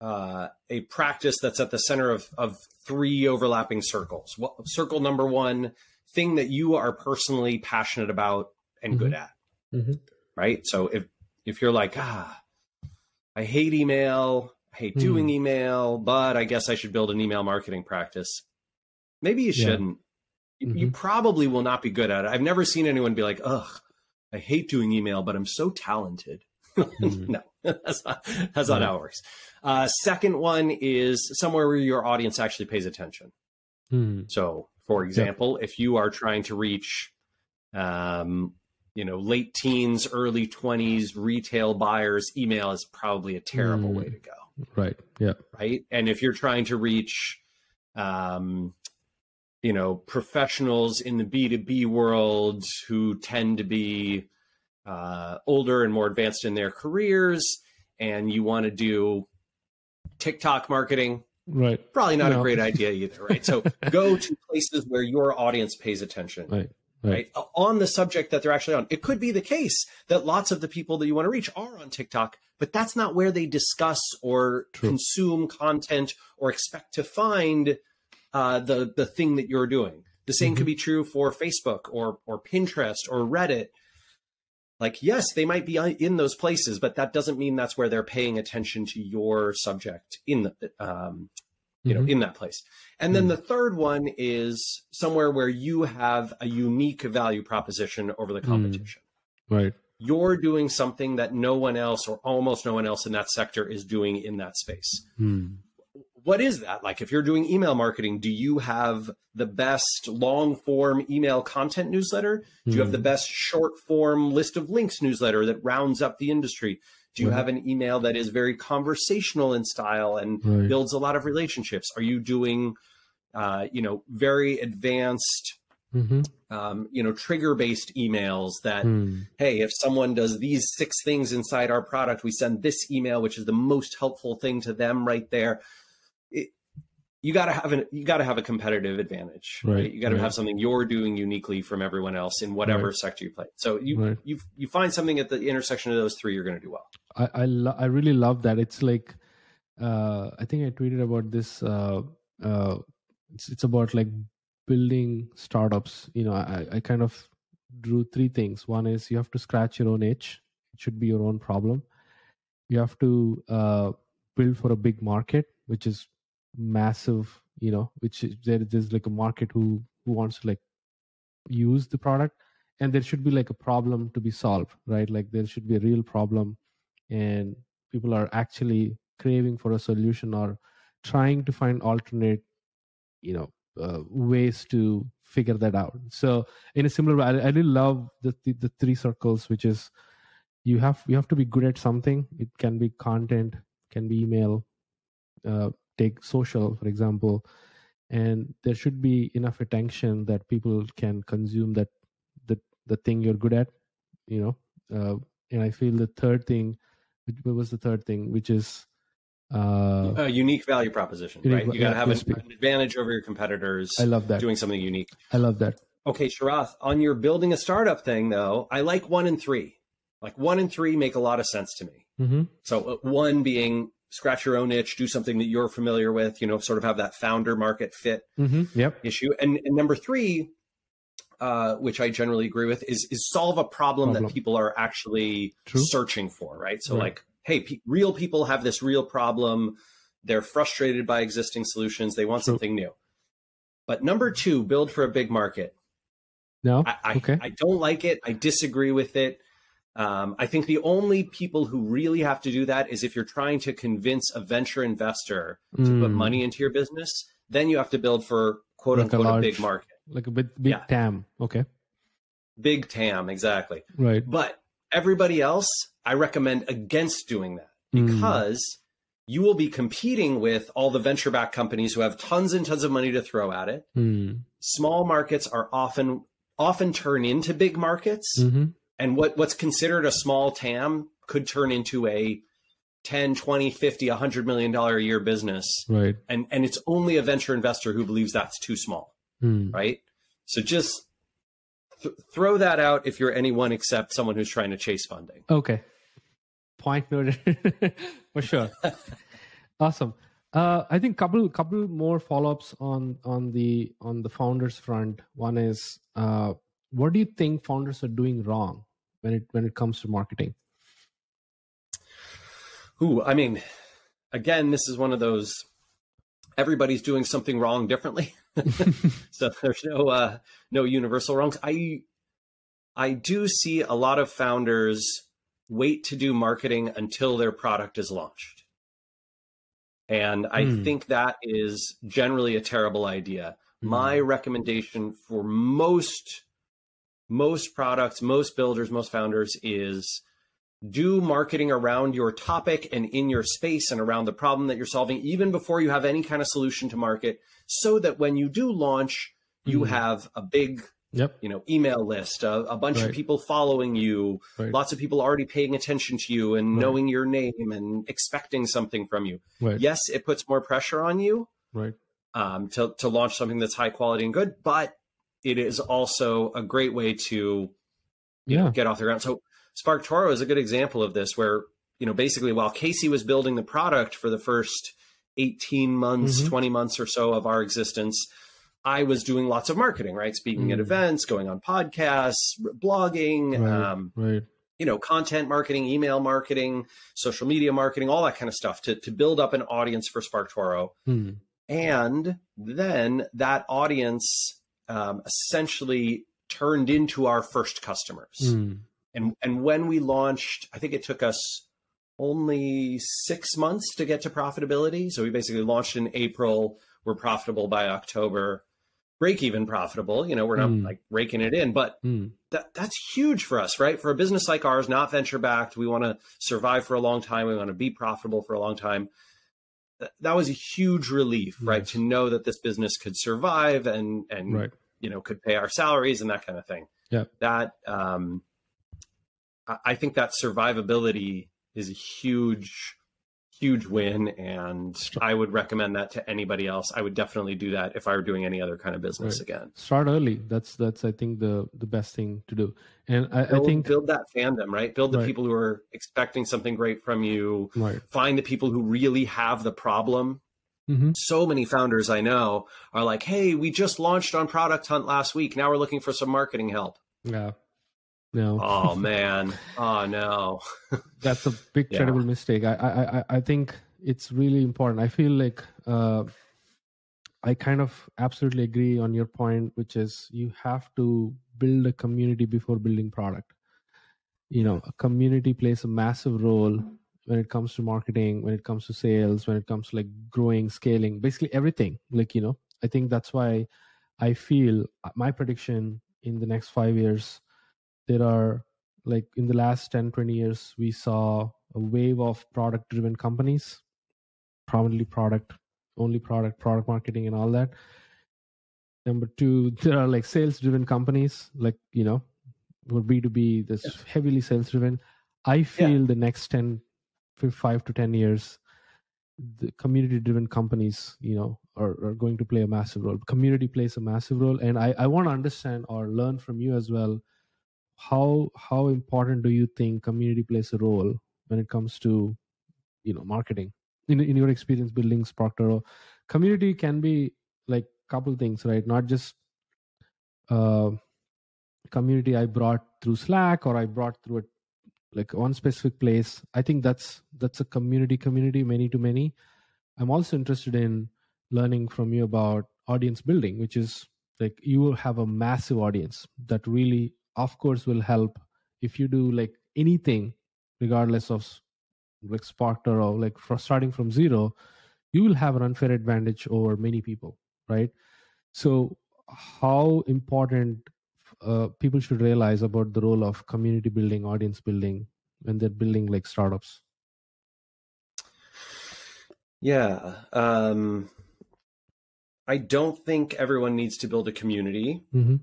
uh, a practice that's at the center of, of three overlapping circles. Circle number one, thing that you are personally passionate about and good at, Mhm. right? So if if you're like, ah, I hate email, I hate doing Hmm. email, but I guess I should build an email marketing practice. Maybe you Yeah. shouldn't. You, you probably will not be good at it. I've never seen anyone be like, ugh, I hate doing email, but I'm so talented. Mhm. no, that's not, that's not Right. how it works. Uh, second one is somewhere where your audience actually pays attention. Mm. So, for example, if you are trying to reach, um, you know, late teens, early 20s retail buyers, email is probably a terrible Mm. way to go right yeah right? And if you're trying to reach, um, you know, professionals in the B2B world who tend to be uh, older and more advanced in their careers, and you want to do TikTok marketing, right probably not No. a great idea either, right? So go to places where your audience pays attention right right? On the subject that they're actually on. It could be the case that lots of the people that you want to reach are on TikTok, but that's not where they discuss or True. consume content or expect to find uh, the the thing that you're doing. The same Mhm. could be true for Facebook or or Pinterest or Reddit. Like, yes, they might be in those places, but that doesn't mean that's where they're paying attention to your subject in the um, you know Mhm. in that place and then Mhm. the third one is somewhere where you have a unique value proposition over the Mm. competition right you're doing something that no one else or almost no one else in that sector is doing in that space Mm. What is that like if you're doing email marketing do you have the best long form email content newsletter do you have the Hmm. best short form list of links newsletter that rounds up the industry do you Right. have an email that is very conversational in style and Right. builds a lot of relationships are you doing uh, you know very advanced hmm um, you know trigger based emails that Hmm. hey, if someone does these six things inside our product, we send this email, which is the most helpful thing to them right there. You got to have an you got to have a competitive advantage, right? Right, You got to right. have something you're doing uniquely from everyone else in whatever Right. sector you play. So you you you find something at the intersection of those three, you're going to do well. I I, lo- I really love that. It's like uh, I think I tweeted about this. Uh, uh, it's it's about like building startups. You know, I I kind of drew three things. One is you have to scratch your own itch. It should be your own problem. You have to uh, build for a big market, which is massive. You know, which is, there there's like a market who who wants to like use the product and there should be like a problem to be solved right like there should be a real problem and people are actually craving for a solution or trying to find alternate you know uh, ways to figure that out so in a similar way i, I really love the, the the three circles which is you have you have to be good at something it can be content can be email uh, take social for example and there should be enough attention that people can consume that the the thing you're good at you know uh, and i feel the third thing what was the third thing which is uh a unique value proposition, Unique- right? You got to yeah, have an, an advantage over your competitors i love that doing something unique. i love that Okay, Sharath, on your building a startup thing, though, I like one and three. Like one and three make a lot of sense to me. mm-hmm. So uh, one being scratch your own itch, do something that you're familiar with, you know, sort of have that founder market fit Mm-hmm. yep issue. And, and number three, uh, which I generally agree with, is is solve a problem, Problem. that people are actually True. searching for, right? So Right. like, hey, pe- real people have this real problem. They're frustrated by existing solutions. They want True. something new. But number two, build for a big market. no I, I, okay I don't like it. I disagree with it. Um, I think the only people who really have to do that is if you're trying to convince a venture investor to put Mm, money into your business, then you have to build for quote like unquote a, large- big market, like a big big Yeah. tam okay big TAM, exactly. right But everybody else, I recommend against doing that Mm. because you will be competing with all the venture backed companies who have tons and tons of money to throw at it. mm. Small markets are often often turn into big markets. mm-hmm. And what what's considered a small tam could turn into a 10 20 50 100 million dollar a year business right and and it's only a venture investor who believes that's too small mm. right so just th- throw that out if you're anyone except someone who's trying to chase funding Okay. Point noted for sure. awesome. Uh, I think couple couple more follow ups on on the on the founders front. One is uh, what do you think founders are doing wrong when it when it comes to marketing? Ooh, i mean again this is one of those everybody's doing something wrong differently so there's no uh no universal wrongs i i do see a lot of founders wait to do marketing until their product is launched and i Hmm. think that is generally a terrible idea Hmm. my recommendation for most most products most builders most founders is do marketing around your topic and in your space and around the problem that you're solving even before you have any kind of solution to market so that when you do launch you Mhm. have a big Yep. you know email list a, a bunch of people following you Right. lots of people already paying attention to you and Right. knowing your name and expecting something from you Right. yes it puts more pressure on you Right. um, to, to launch something that's high quality and good but it is also a great way to you Yeah. get off the ground. So SparkToro is a good example of this, where you know basically while Casey was building the product for the first eighteen months, Mhm. twenty months or so of our existence, I was doing lots of marketing, right? Speaking at Mm. events, going on podcasts, blogging, Right. um, Right. you know, content marketing, email marketing, social media marketing, all that kind of stuff to to build up an audience for SparkToro Hmm. and then that audience um, essentially turned into our first customers Hmm. and and when we launched i think it took us only six months to get to profitability. So we basically launched in April. We're profitable by October, break even profitable. You know, we're not mm. like raking it in, but mm. that that's huge for us, right? For a business like ours, not venture backed, we want to survive for a long time. We want to be profitable for a long time. That, was a huge relief, yes. right? To know that this business could survive and and right. you know could pay our salaries and that kind of thing. Yeah, that um, I think that survivability is a huge huge win and i would recommend that to anybody else. I would definitely do that if i were doing any other kind of business right. again. Start early. That's that's i think the the best thing to do. And i, build, I think build that fandom right? Build the right. people who are expecting something great from you. Right. find the people who really have the problem. Mm-hmm. so many founders i know are like hey we just launched on product hunt last week. Now we're looking for some marketing help. Yeah no. Oh man. Oh no. That's a big yeah. terrible mistake. I, I I think it's really important. I feel like uh, I kind of absolutely agree on your point, which is you have to build a community before building product. You know, a community plays a massive role when it comes to marketing, when it comes to sales, when it comes to like growing, scaling, basically everything. Like, you know, I think that's why I feel my prediction in the next five years there are like in the last 10 20 years we saw a wave of product driven companies prominently product only product product marketing and all that number two there are like sales driven companies like you know for b2b this yeah. heavily sales driven i feel yeah. the next 10 5 to 10 years the community driven companies you know are, are going to play a massive role community plays a massive role and i, I want to understand or learn from you as well how how important do you think community plays a role when it comes to you know marketing? In, in your experience building Sparktoro community can be like couple things right? Not just uh community i brought through slack or i brought through a like one specific place. I think that's that's a community community many to many. I'm also interested in learning from you about audience building which is like you will have a massive audience that really of course will help if you do like anything regardless of like Sparktoro or like for starting from zero you will have an unfair advantage over many people right? So how important uh, people should realize about the role of community building audience building when they're building like startups? Yeah um i don't think everyone needs to build a community. Mm-hmm.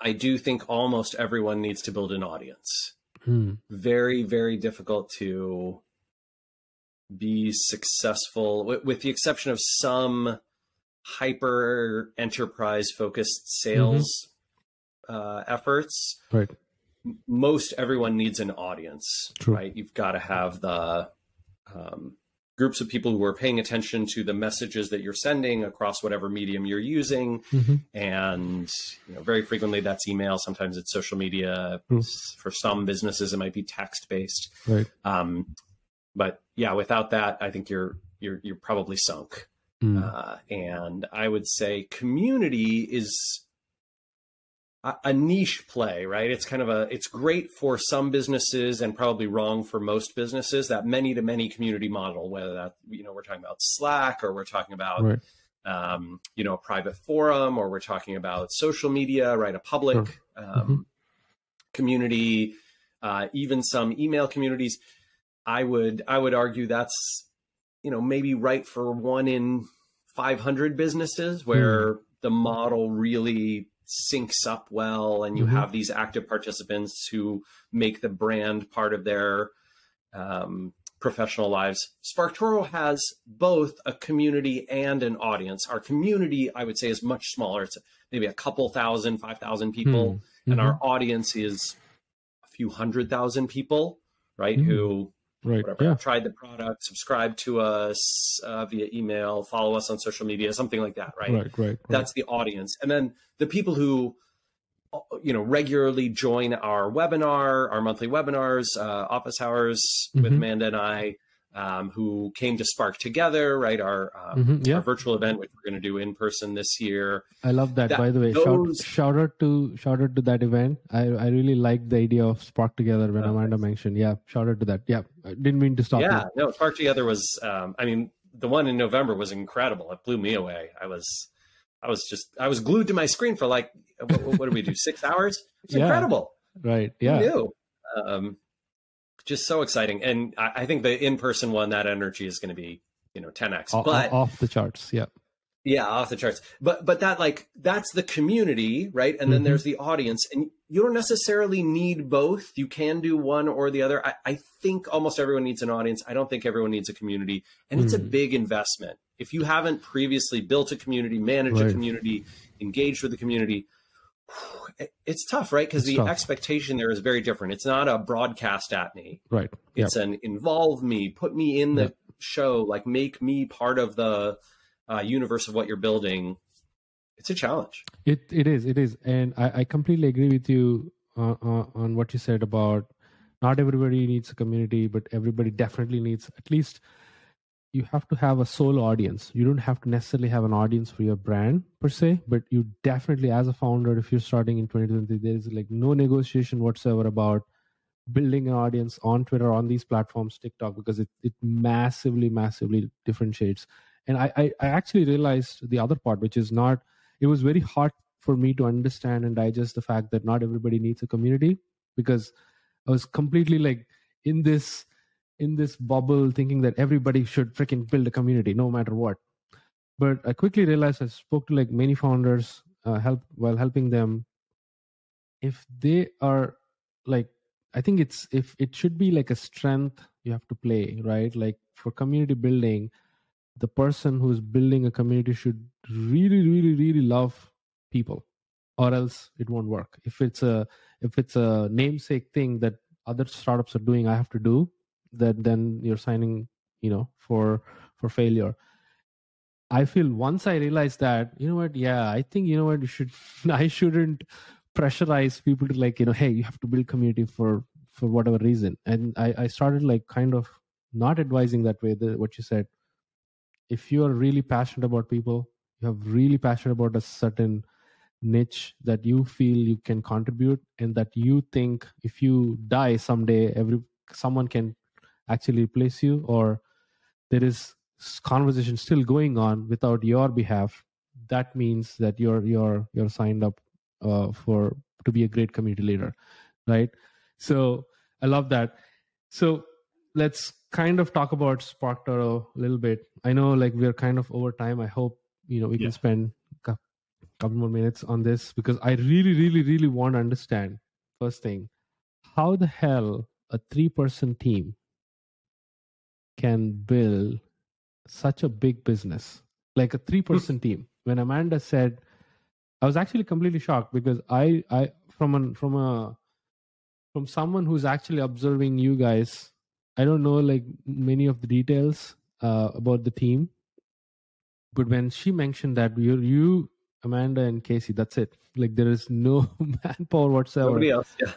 I do think almost everyone needs to build an audience. Hmm. Very, very difficult to be successful, with, with, the exception of some hyper enterprise focused sales mm-hmm. uh, efforts. Right. Most everyone needs an audience, True. right? You've got to have the um, groups of people who are paying attention to the messages that you're sending across whatever medium you're using. Mm-hmm. And you know, very frequently that's email. Sometimes it's social media. Mm. For some businesses, it might be text based. Right. Um, but yeah, without that, I think you're you're you're probably sunk. Mm. Uh, and I would say community is a niche play, right? It's kind of a it's great for some businesses and probably wrong for most businesses that many to many community model, whether that you know we're talking about Slack or we're talking about right. um, you know a private forum or we're talking about social media, right? A public sure. um, mm-hmm. community, uh, even some email communities. I would I would argue that's you know maybe right for one in 500 businesses where mm. the model really syncs up well and you mm-hmm. have these active participants who make the brand part of their um, professional lives. Sparktoro has both a community and an audience. Our community, I would say, is much smaller. It's maybe a couple thousand, five thousand people, mm-hmm. and our audience is a few hundred thousand people, right? Mm-hmm. Who right whatever yeah. tried the product subscribe to us uh, via email follow us on social media something like that right? right right right that's the audience and then the people who uh, you know regularly join our webinar our monthly webinars uh, office hours mm-hmm. with amanda and i um, who came to Spark Together, right? Our, um, mm-hmm, yeah. our virtual event, which we're going to do in person this year. I love that. that by the way, those... shout, shout, out to shout out to that event. I, I really like the idea of Spark Together when oh, Amanda nice. mentioned. Yeah, shout out to that. Yeah, I didn't mean to stop. Yeah, you. no, Spark Together was. Um, I mean, the one in November was incredible. It blew me away. I was, I was just, I was glued to my screen for like, what, what did we do? Six hours? It's yeah. incredible. Right. Yeah. Um, just so exciting. And I, I think the in person one, that energy is going to be, you know, 10x. O- but off the charts. Yeah. Yeah, off the charts. But but that like that's the community, right? And then mm-hmm. there's the audience. And you don't necessarily need both. You can do one or the other. I, I think almost everyone needs an audience. I don't think everyone needs a community. And mm. it's a mm. big investment. If you haven't previously built a community, managed right. a community, engaged with the community, it's tough, right? Because the tough. expectation there is very different. It's not a broadcast at me. Right. It's yep. an involve me, put me in the yep. show, like make me part of the uh, universe of what you're building. It's a challenge. It it is it is, and I, I completely agree with you uh, uh, on what you said about not everybody needs a community, but everybody definitely needs at least you have to have a sole audience. You don't have to necessarily have an audience for your brand per se, but you definitely, as a founder, if you're starting in 2020, there is like no negotiation whatsoever about building an audience on Twitter, on these platforms, TikTok, because it, it massively, massively differentiates. And I, I, I actually realized the other part, which is not, it was very hard for me to understand and digest the fact that not everybody needs a community because I was completely like in this in this bubble thinking that everybody should freaking build a community no matter what. But i quickly realized i spoke to like many founders uh, help while helping them. If they are like i think it's if it should be like a strength you have to play right? Like for community building the person who's building a community should really really really love people or else it won't work. If it's a if it's a namesake thing that other startups are doing i have to do that then you're signing you know for for failure. I feel once i realized that you know what? Yeah i think you know what? You should i shouldn't pressurize people to like you know hey you have to build community for for whatever reason. And i i started like kind of not advising that way the, what you said. If you are really passionate about people you have really passionate about a certain niche that you feel you can contribute and that you think if you die someday every someone can actually replace you or there is conversation still going on without your behalf that means that you're you're you're signed up uh, for to be a great community leader right? So i love that. So let's kind of talk about spark a little bit. I know like we're kind of over time. I hope you know we yeah. can spend a couple more minutes on this because i really really really want to understand first thing how the hell a three person team can build such a big business like a three person team. When amanda said i was actually completely shocked because i i from an from a from someone who's actually observing you guys i don't know like many of the details uh, about the team but when she mentioned that you you amanda and casey that's it. Like there is no manpower whatsoever. Nobody else yeah.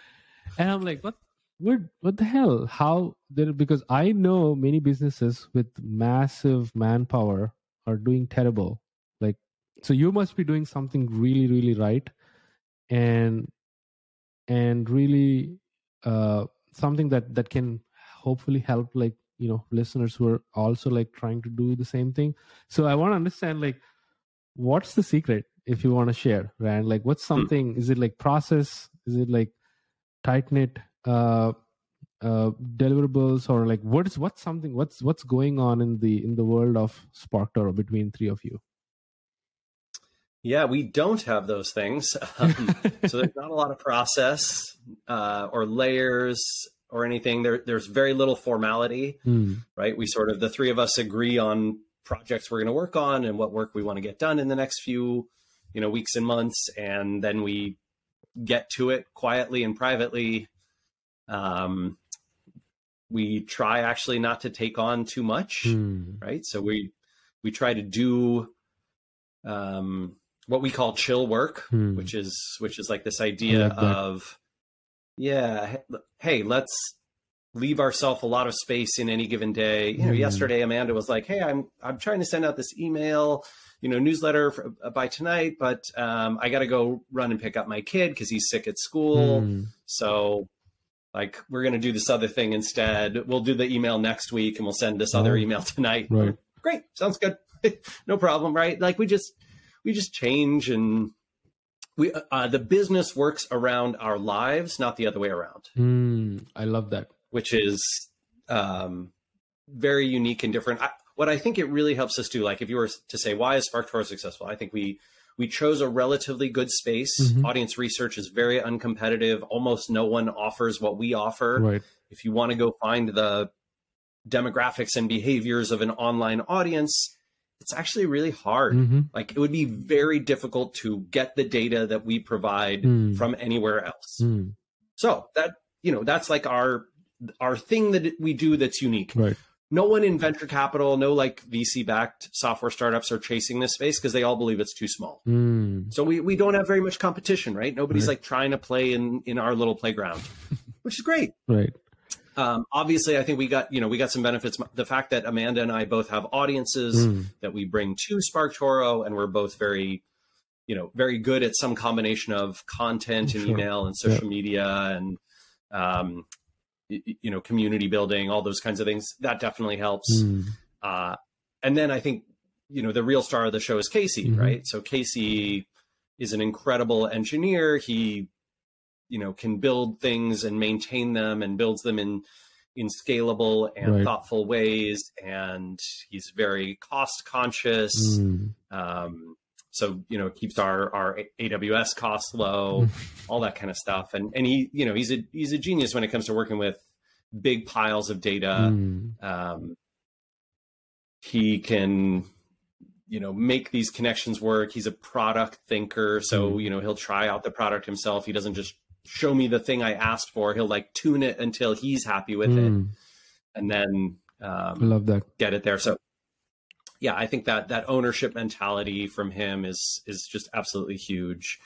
And i'm like what what what the hell? How there because i know many businesses with massive manpower are doing terrible. Like so you must be doing something really really right and and really uh something that that can hopefully help like you know listeners who are also like trying to do the same thing. So i want to understand like what's the secret if you want to share rand? Like what's hmm. something? Is it like process? Is it like tight knit uh, uh, deliverables or like what's what's something what's what's going on in the in the world of SparkToro between three of you? Yeah, we don't have those things. Um, so there's not a lot of process uh, or layers or anything. There, there's very little formality, mm. right? We sort of the three of us agree on projects we're going to work on and what work we want to get done in the next few, you know, weeks and months, and then we get to it quietly and privately um, we try actually not to take on too much, mm. right? So we we try to do um, what we call chill work, mm. which is which is like this idea like of yeah, hey, let's leave ourselves a lot of space in any given day. You know, Mm. yesterday Amanda was like, "Hey, I'm I'm trying to send out this email, you know, newsletter for, uh, by tonight, but um, I got to go run and pick up my kid because he's sick at school. Mm. So, like, we're gonna do this other thing instead. We'll do the email next week, and we'll send this other Oh. email tonight. Right. Great, sounds good. no problem, right? Like, we just we just change and. We, uh, the business works around our lives, not the other way around Mm. I love that. which is um, very unique and different. I, what I think it really helps us do, like if you were to say why is SparkToro successful, I think we we chose a relatively good space. Mhm. Audience research is very uncompetitive. Almost no one offers what we offer. Right. If you want to go find the demographics and behaviors of an online audience, it's actually really hard. hmm Like it would be very difficult to get the data that we provide Mm. from anywhere else. Mm. So that you know that's like our our thing that we do that's unique. Right. No one in venture capital, no like VC backed software startups are chasing this space because they all believe it's too small. Mm. So we, we don't have very much competition, right? Nobody's Right. like trying to play in in our little playground, which is great. Right. Um, obviously, I think we got you know we got some benefits. The fact that Amanda and I both have audiences Mm. that we bring to SparkToro, and we're both very, you know, very good at some combination of content and Sure. email and social media and, um, you know, community building, all those kinds of things. That definitely helps. Mm. Uh, and then I think, you know, the real star of the show is Casey, Mhm. right? So Casey is an incredible engineer. He, you know, can build things and maintain them and builds them in in scalable and Right. thoughtful ways. And he's very cost conscious. Mm. Um, so you know, it keeps our our AWS costs low, all that kind of stuff. And and he, you know, he's a he's a genius when it comes to working with big piles of data Mm. um, he can you know make these connections work he's a product thinker so Mm. you know he'll try out the product himself he doesn't just show me the thing i asked for he'll like tune it until he's happy with it Mm. and then I um, love that. get it there so yeah i think that that ownership mentality from him is is just absolutely huge.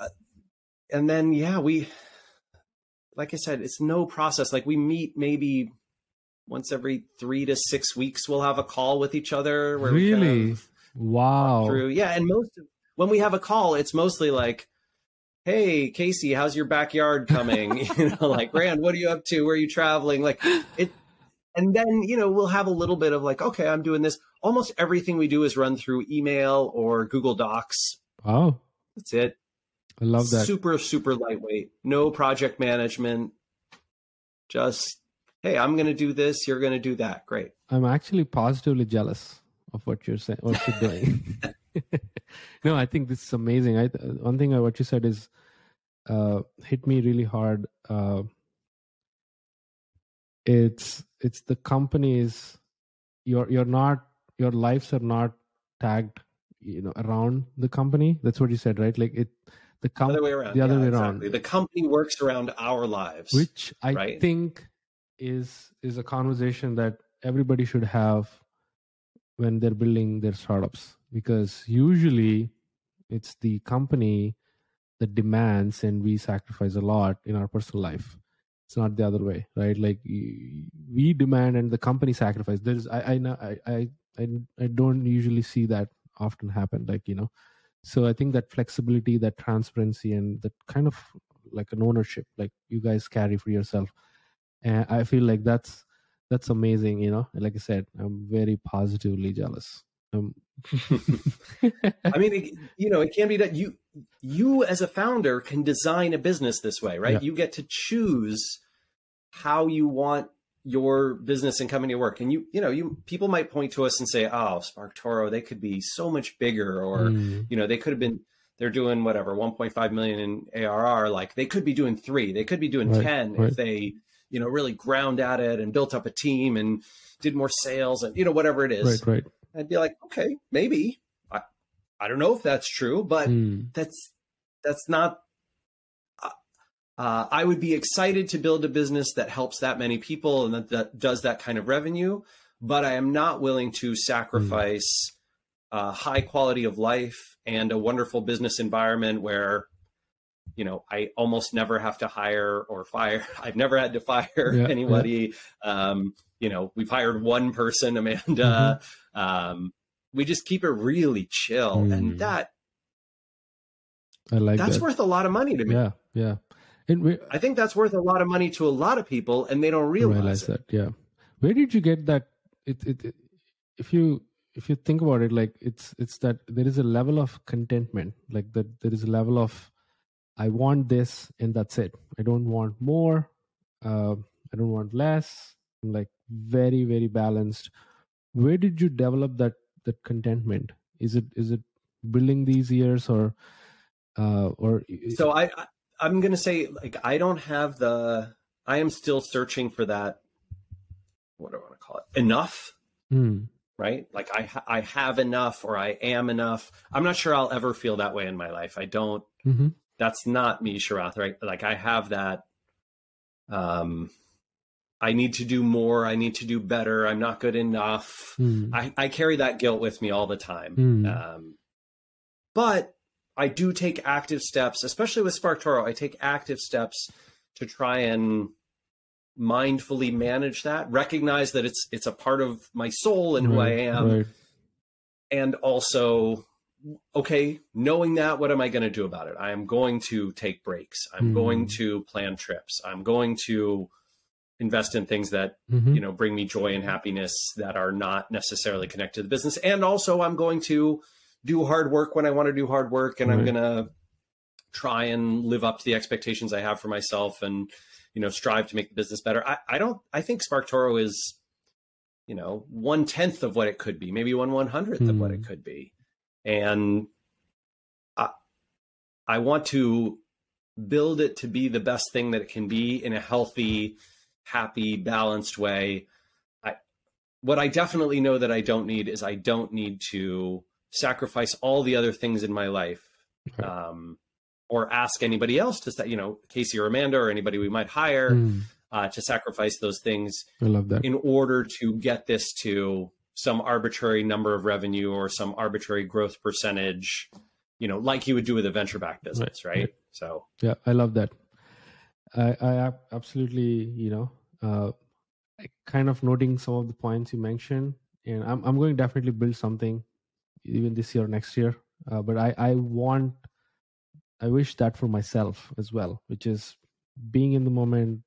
Uh, and then yeah we like i said it's no process. Like we meet maybe once every three to six weeks we'll have a call with each other where we kind Really? of Wow. through yeah and most of, when we have a call it's mostly like hey casey how's your backyard coming? You know like rand what are you up to? Where are you traveling? Like it and then you know we'll have a little bit of like okay i'm doing this almost everything we do is run through email or google docs Wow. that's it I love that. super super lightweight no project management just hey i'm going to do this you're going to do that great I'm actually positively jealous of what you're saying, what you're doing. no, I think this is amazing. I one thing I, what you said is uh, hit me really hard. Uh, it's it's the companies. You're you're not your lives are not tagged, you know, around the company. That's what you said, right? Like it, the the company, other way around the other Yeah, way exactly. around. the company works around our lives which I right? think is is a conversation that everybody should have when they're building their startups because usually it's the company that demands and we sacrifice a lot in our personal life it's not the other way right? Like we demand and the company sacrifice. There's i i know i i i, don't usually see that often happen like you know. So i think that flexibility that transparency and that kind of like an ownership like you guys carry for yourself and i feel like that's that's amazing you know? Like i said i'm very positively jealous um, I mean, it, you know, it can be that you you as a founder can design a business this way, right? Yeah. You get to choose how you want your business and company to work. And you, you know, you people might point to us and say, "Oh, SparkToro, they could be so much bigger," or mm, you know, they could have been. They're doing whatever 1.5 million in ARR. Like they could be doing three. They could be doing Right, ten right. if they, you know, really ground at it and built up a team and did more sales and you know whatever it is. right right I'd be like, okay, maybe. I, I don't know if that's true, but Mm, that's that's not. Uh, uh, I would be excited to build a business that helps that many people and that, that does that kind of revenue, but I am not willing to sacrifice uh, high quality of life and a wonderful business environment where you know, I almost never have to hire or fire. I've never had to fire Yeah, anybody. Um, you know, we've hired one person, Amanda. Um, we just keep it really chill, Mm. and that I like that's that. worth a lot of money to me. yeah, yeah. And we, I think that's worth a lot of money to a lot of people, and they don't realize, realize that. Yeah. Where did you get that? It, it, it, if you if you think about it, like it's it's that there is a level of contentment, like that there is a level of I want this and that's it. I don't want more. Uh, I don't want less. I'm like very very balanced. Where did you develop that that contentment? Is it is it building these years or uh, or So I, I I'm gonna say like I don't have the. I am still searching for that. What do I want to call it? Enough. Hmm. right? Like I ha- I have enough or I am enough. I'm not sure I'll ever feel that way in my life. I don't. hmm That's not me, Sharath. Right? Like I have that. Um, I need to do more. I need to do better. I'm not good enough. Hmm. I, I carry that guilt with me all the time. Hmm. Um, but I do take active steps, especially with SparkToro. I take active steps to try and mindfully manage that, recognize that it's it's a part of my soul and who I am, right. and also okay, knowing that, what am I going to do about it? I am going to take breaks. I'm Hmm. going to plan trips. I'm going to invest in things that Mhm. you know bring me joy and happiness that are not necessarily connected to the business and also i'm going to do hard work when i want to do hard work and i'm going to try and live up to the expectations i have for myself and you know strive to make the business better i, I don't i think SparkToro is you know one tenth of what it could be maybe one one hundredth of what it Hmm. could be and i i want to build it to be the best thing that it can be in a healthy happy, balanced way. I what I definitely know that I don't need is I don't need to sacrifice all the other things in my life. Right. Um, or ask anybody else to say, you know, Casey or Amanda or anybody we might hire Hmm. uh, to sacrifice those things I love that. in order to get this to some arbitrary number of revenue or some arbitrary growth percentage, you know, like you would do with a venture backed business, right? right. So yeah i love that i i absolutely you know uh kind of noting some of the points you mentioned and i'm, I'm going to definitely build something even this year or next year uh, but i i want i wish that for myself as well which is being in the moment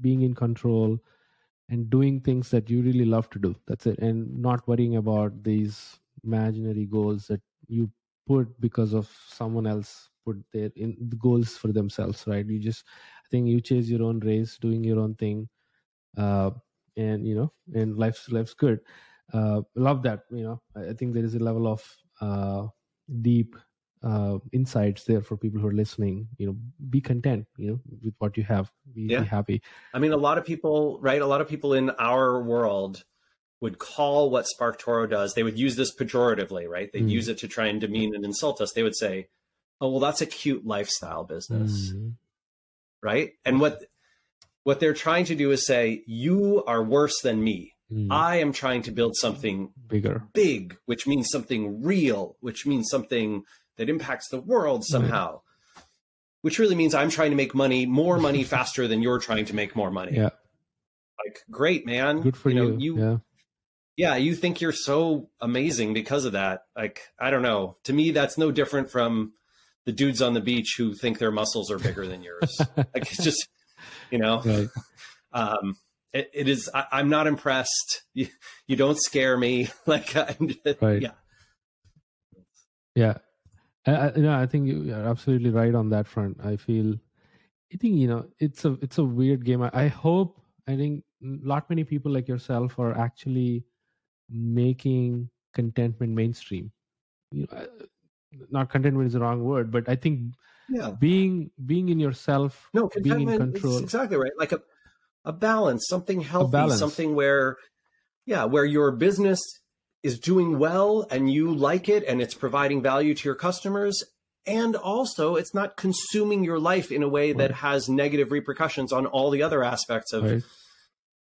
being in control and doing things that you really love to do. That's it and not worrying about these imaginary goals that you put because of someone else put their in the goals for themselves right you just i think you chase your own race doing your own thing uh and you know and life's life's good uh love that you know i, I think there is a level of uh deep uh insights there for people who are listening you know be content you know with what you have be, Yeah. be happy I mean, a lot of people, right? A lot of people in our world would call what SparkToro does, they would use this pejoratively, right? They'd Mm. use it to try and demean and insult us. They would say, oh, well, that's a cute lifestyle business, Mm, right? And what what they're trying to do is say, you are worse than me. mm, I am trying to build something bigger big, which means something real, which means something that impacts the world somehow. Which really means I'm trying to make money, more money faster than you're trying to make more money. yeah Like, great, man. good for you, know, you yeah yeah, you think you're so amazing because of that. Like, I don't know. To me, that's no different from the dudes on the beach who think their muscles are bigger than yours. like, it's just, you know, right um, it, it is. I, I'm not impressed. You, you don't scare me. Like, I'm just, Right. yeah, Yeah, I, I, you know, I think you are absolutely right on that front. I feel, I think you know, it's a it's a weird game. I, I hope, I think, not many people like yourself are actually making contentment mainstream. You know, not contentment is the wrong word, but I think yeah. being being in yourself, No, being in control. exactly right. Like a a balance, something healthy, balance. something where, yeah, where your business is doing well and you like it and it's providing value to your customers. And also, it's not consuming your life in a way that Right. has negative repercussions on all the other aspects of, Right.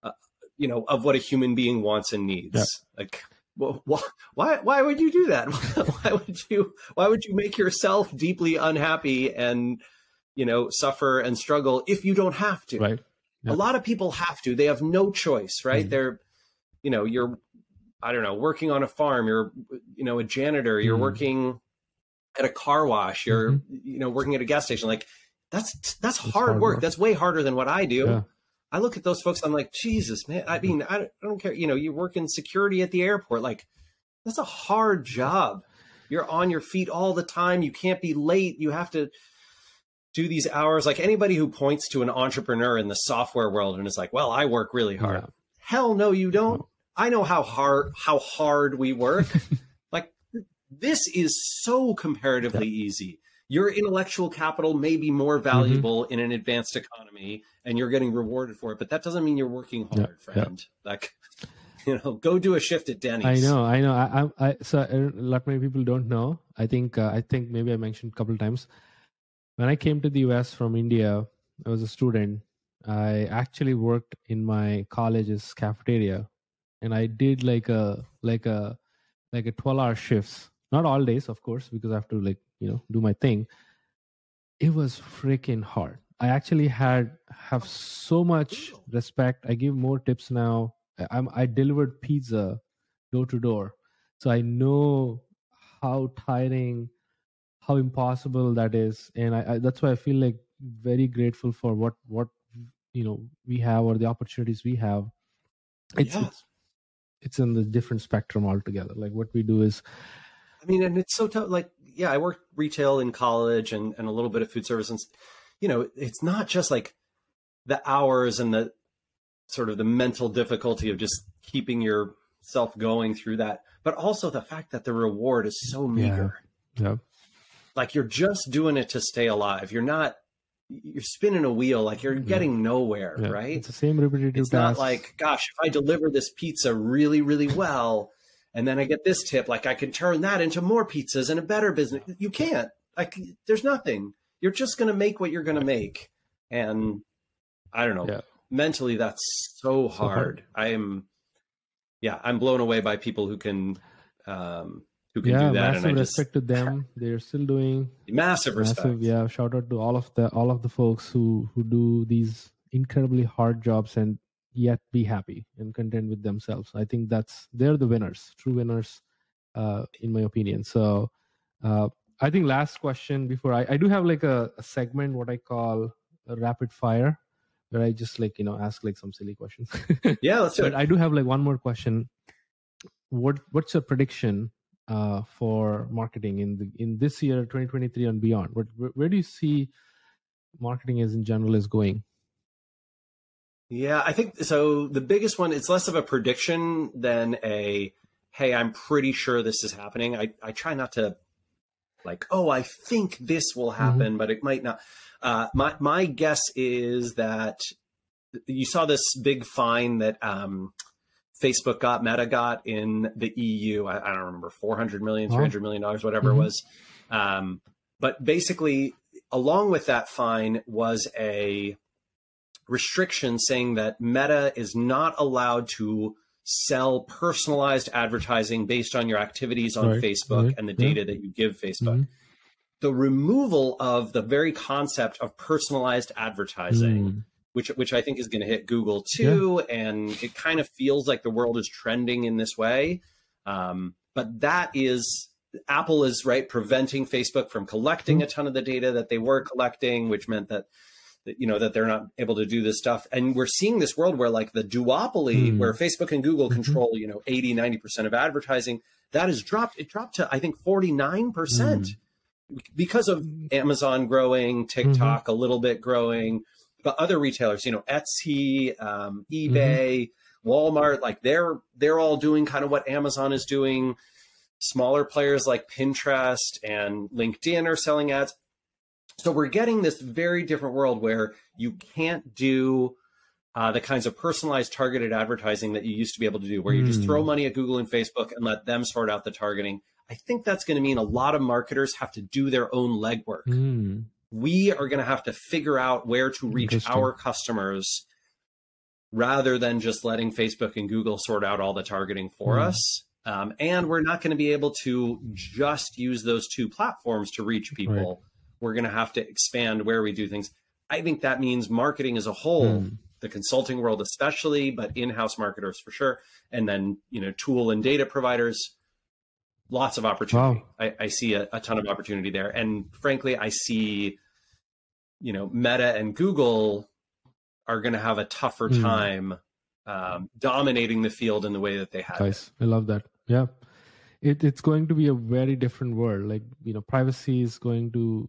Uh, you know, of what a human being wants and needs. Yeah. Like, well, why why would you do that? why would you why would you make yourself deeply unhappy and you know suffer and struggle if you don't have to? Right. Yep. A lot of people have to. They have no choice, right? Mm-hmm. They're you know, you're I don't know, working on a farm, you're you know, a janitor, you're mm-hmm. working at a car wash, you're mm-hmm. you know, working at a gas station like that's that's, hard, hard work. work. That's way harder than what I do. Yeah. I look at those folks. I'm like, Jesus, man. I mean, I don't, I don't care. You know, you work in security at the airport. Like, that's a hard job. You're on your feet all the time. You can't be late. You have to do these hours. Like anybody who points to an entrepreneur in the software world and is like, "Well, I work really hard." Yeah. Hell no, you don't. No. I know how hard how hard we work. like this is so comparatively yeah. easy your intellectual capital may be more valuable mm-hmm. in an advanced economy and you're getting rewarded for it but that doesn't mean you're working hard yeah, friend. Yeah. like you know go do a shift at denny's. I know i know. I, I so a lot many people don't know i think uh, i think maybe i mentioned a couple times. When i came to the us from india i was a student. I actually worked in my college's cafeteria and i did like a like a like a 12 hour shifts. Not all days of course because i have to like you know do my thing it was freaking hard. I actually had have so much respect. I give more tips now. I'm i delivered pizza door to door. So i know how tiring how impossible that is. And I, I, that's why i feel like very grateful for what what you know we have or the opportunities we have. It's yeah. it's, it's in the different spectrum altogether. Like what we do is i mean and it's so tough like yeah, I worked retail in college and, and a little bit of food service. And, you know, it's not just like the hours and the sort of the mental difficulty of just keeping yourself going through that, but also the fact that the reward is so meager. Yeah. yeah. Like you're just doing it to stay alive. You're not, you're spinning a wheel like you're getting nowhere, yeah. right? It's the same repetitive. It's not like, gosh, if I deliver this pizza really, really well, and then I get this tip, like I can turn that into more pizzas and a better business. You can't. Like there's nothing. You're just going to make what you're going to make, and I don't know. Yeah. Mentally, that's so hard. so hard. I am, yeah, I'm blown away by people who can, um, who can yeah, do that. Massive and I respect just, to them. They're still doing massive respect. Massive, yeah, shout out to all of the all of the folks who who do these incredibly hard jobs and yet be happy and content with themselves. I think that's they're the winners, true winners, uh, in my opinion. So uh, I think last question before I, I do have like a, a segment what I call a rapid fire where I just like you know ask like some silly questions. yeah, let's do but it. I do have like one more question. What what's your prediction uh, for marketing in the in this year 2023 and beyond? What where, where do you see marketing as in general is going? Yeah, I think so. The biggest one, it's less of a prediction than a, hey, I'm pretty sure this is happening. I, I try not to like, oh, I think this will mm-hmm. happen, mm-hmm. but it might not. Uh, my, my guess is that you saw this big fine that um, Facebook got, Meta got in the EU. I, I don't remember, 400 million, 300 million dollars, whatever mm-hmm. it was. Um, but basically, along with that fine was a, restriction saying that Meta is not allowed to sell personalized advertising based on your activities on right. Facebook right. and the data yeah. that you give Facebook. Mm-hmm. The removal of the very concept of personalized advertising, mm. which which I think is going to hit Google too, yeah. and it kind of feels like the world is trending in this way. Um, but that is Apple is right preventing Facebook from collecting mm. a ton of the data that they were collecting, which meant that you know that they're not able to do this stuff and we're seeing this world where like the duopoly mm. where facebook and google mm-hmm. control you know 80 90% of advertising that has dropped it dropped to i think 49% mm. because of amazon growing tiktok mm-hmm. a little bit growing but other retailers you know etsy um, ebay mm-hmm. walmart like they're they're all doing kind of what amazon is doing smaller players like pinterest and linkedin are selling ads so we're getting this very different world where you can't do uh, the kinds of personalized targeted advertising that you used to be able to do, where you mm. just throw hmm. money at Google and Facebook and let them sort out the targeting. I think that's going to mean a lot of marketers have to do their own legwork. Mm. We are going to have to figure out where to reach our customers rather than just letting Facebook and Google sort out all the targeting for mm. us. Um, and we're not going to be able to just use those two platforms to reach people. Right. We're going to have to expand where we do things. I think that means marketing as a whole, mm. the consulting world especially, but in-house marketers for sure, and then you know tool and data providers. Lots of opportunity. Wow. I, I, see a, a ton of opportunity there, and frankly, I see, you know, Meta and Google are going to have a tougher mm. time um, dominating the field in the way that they have. Nice. I love that. Yeah. It, it's going to be a very different world. Like, you know, privacy is going to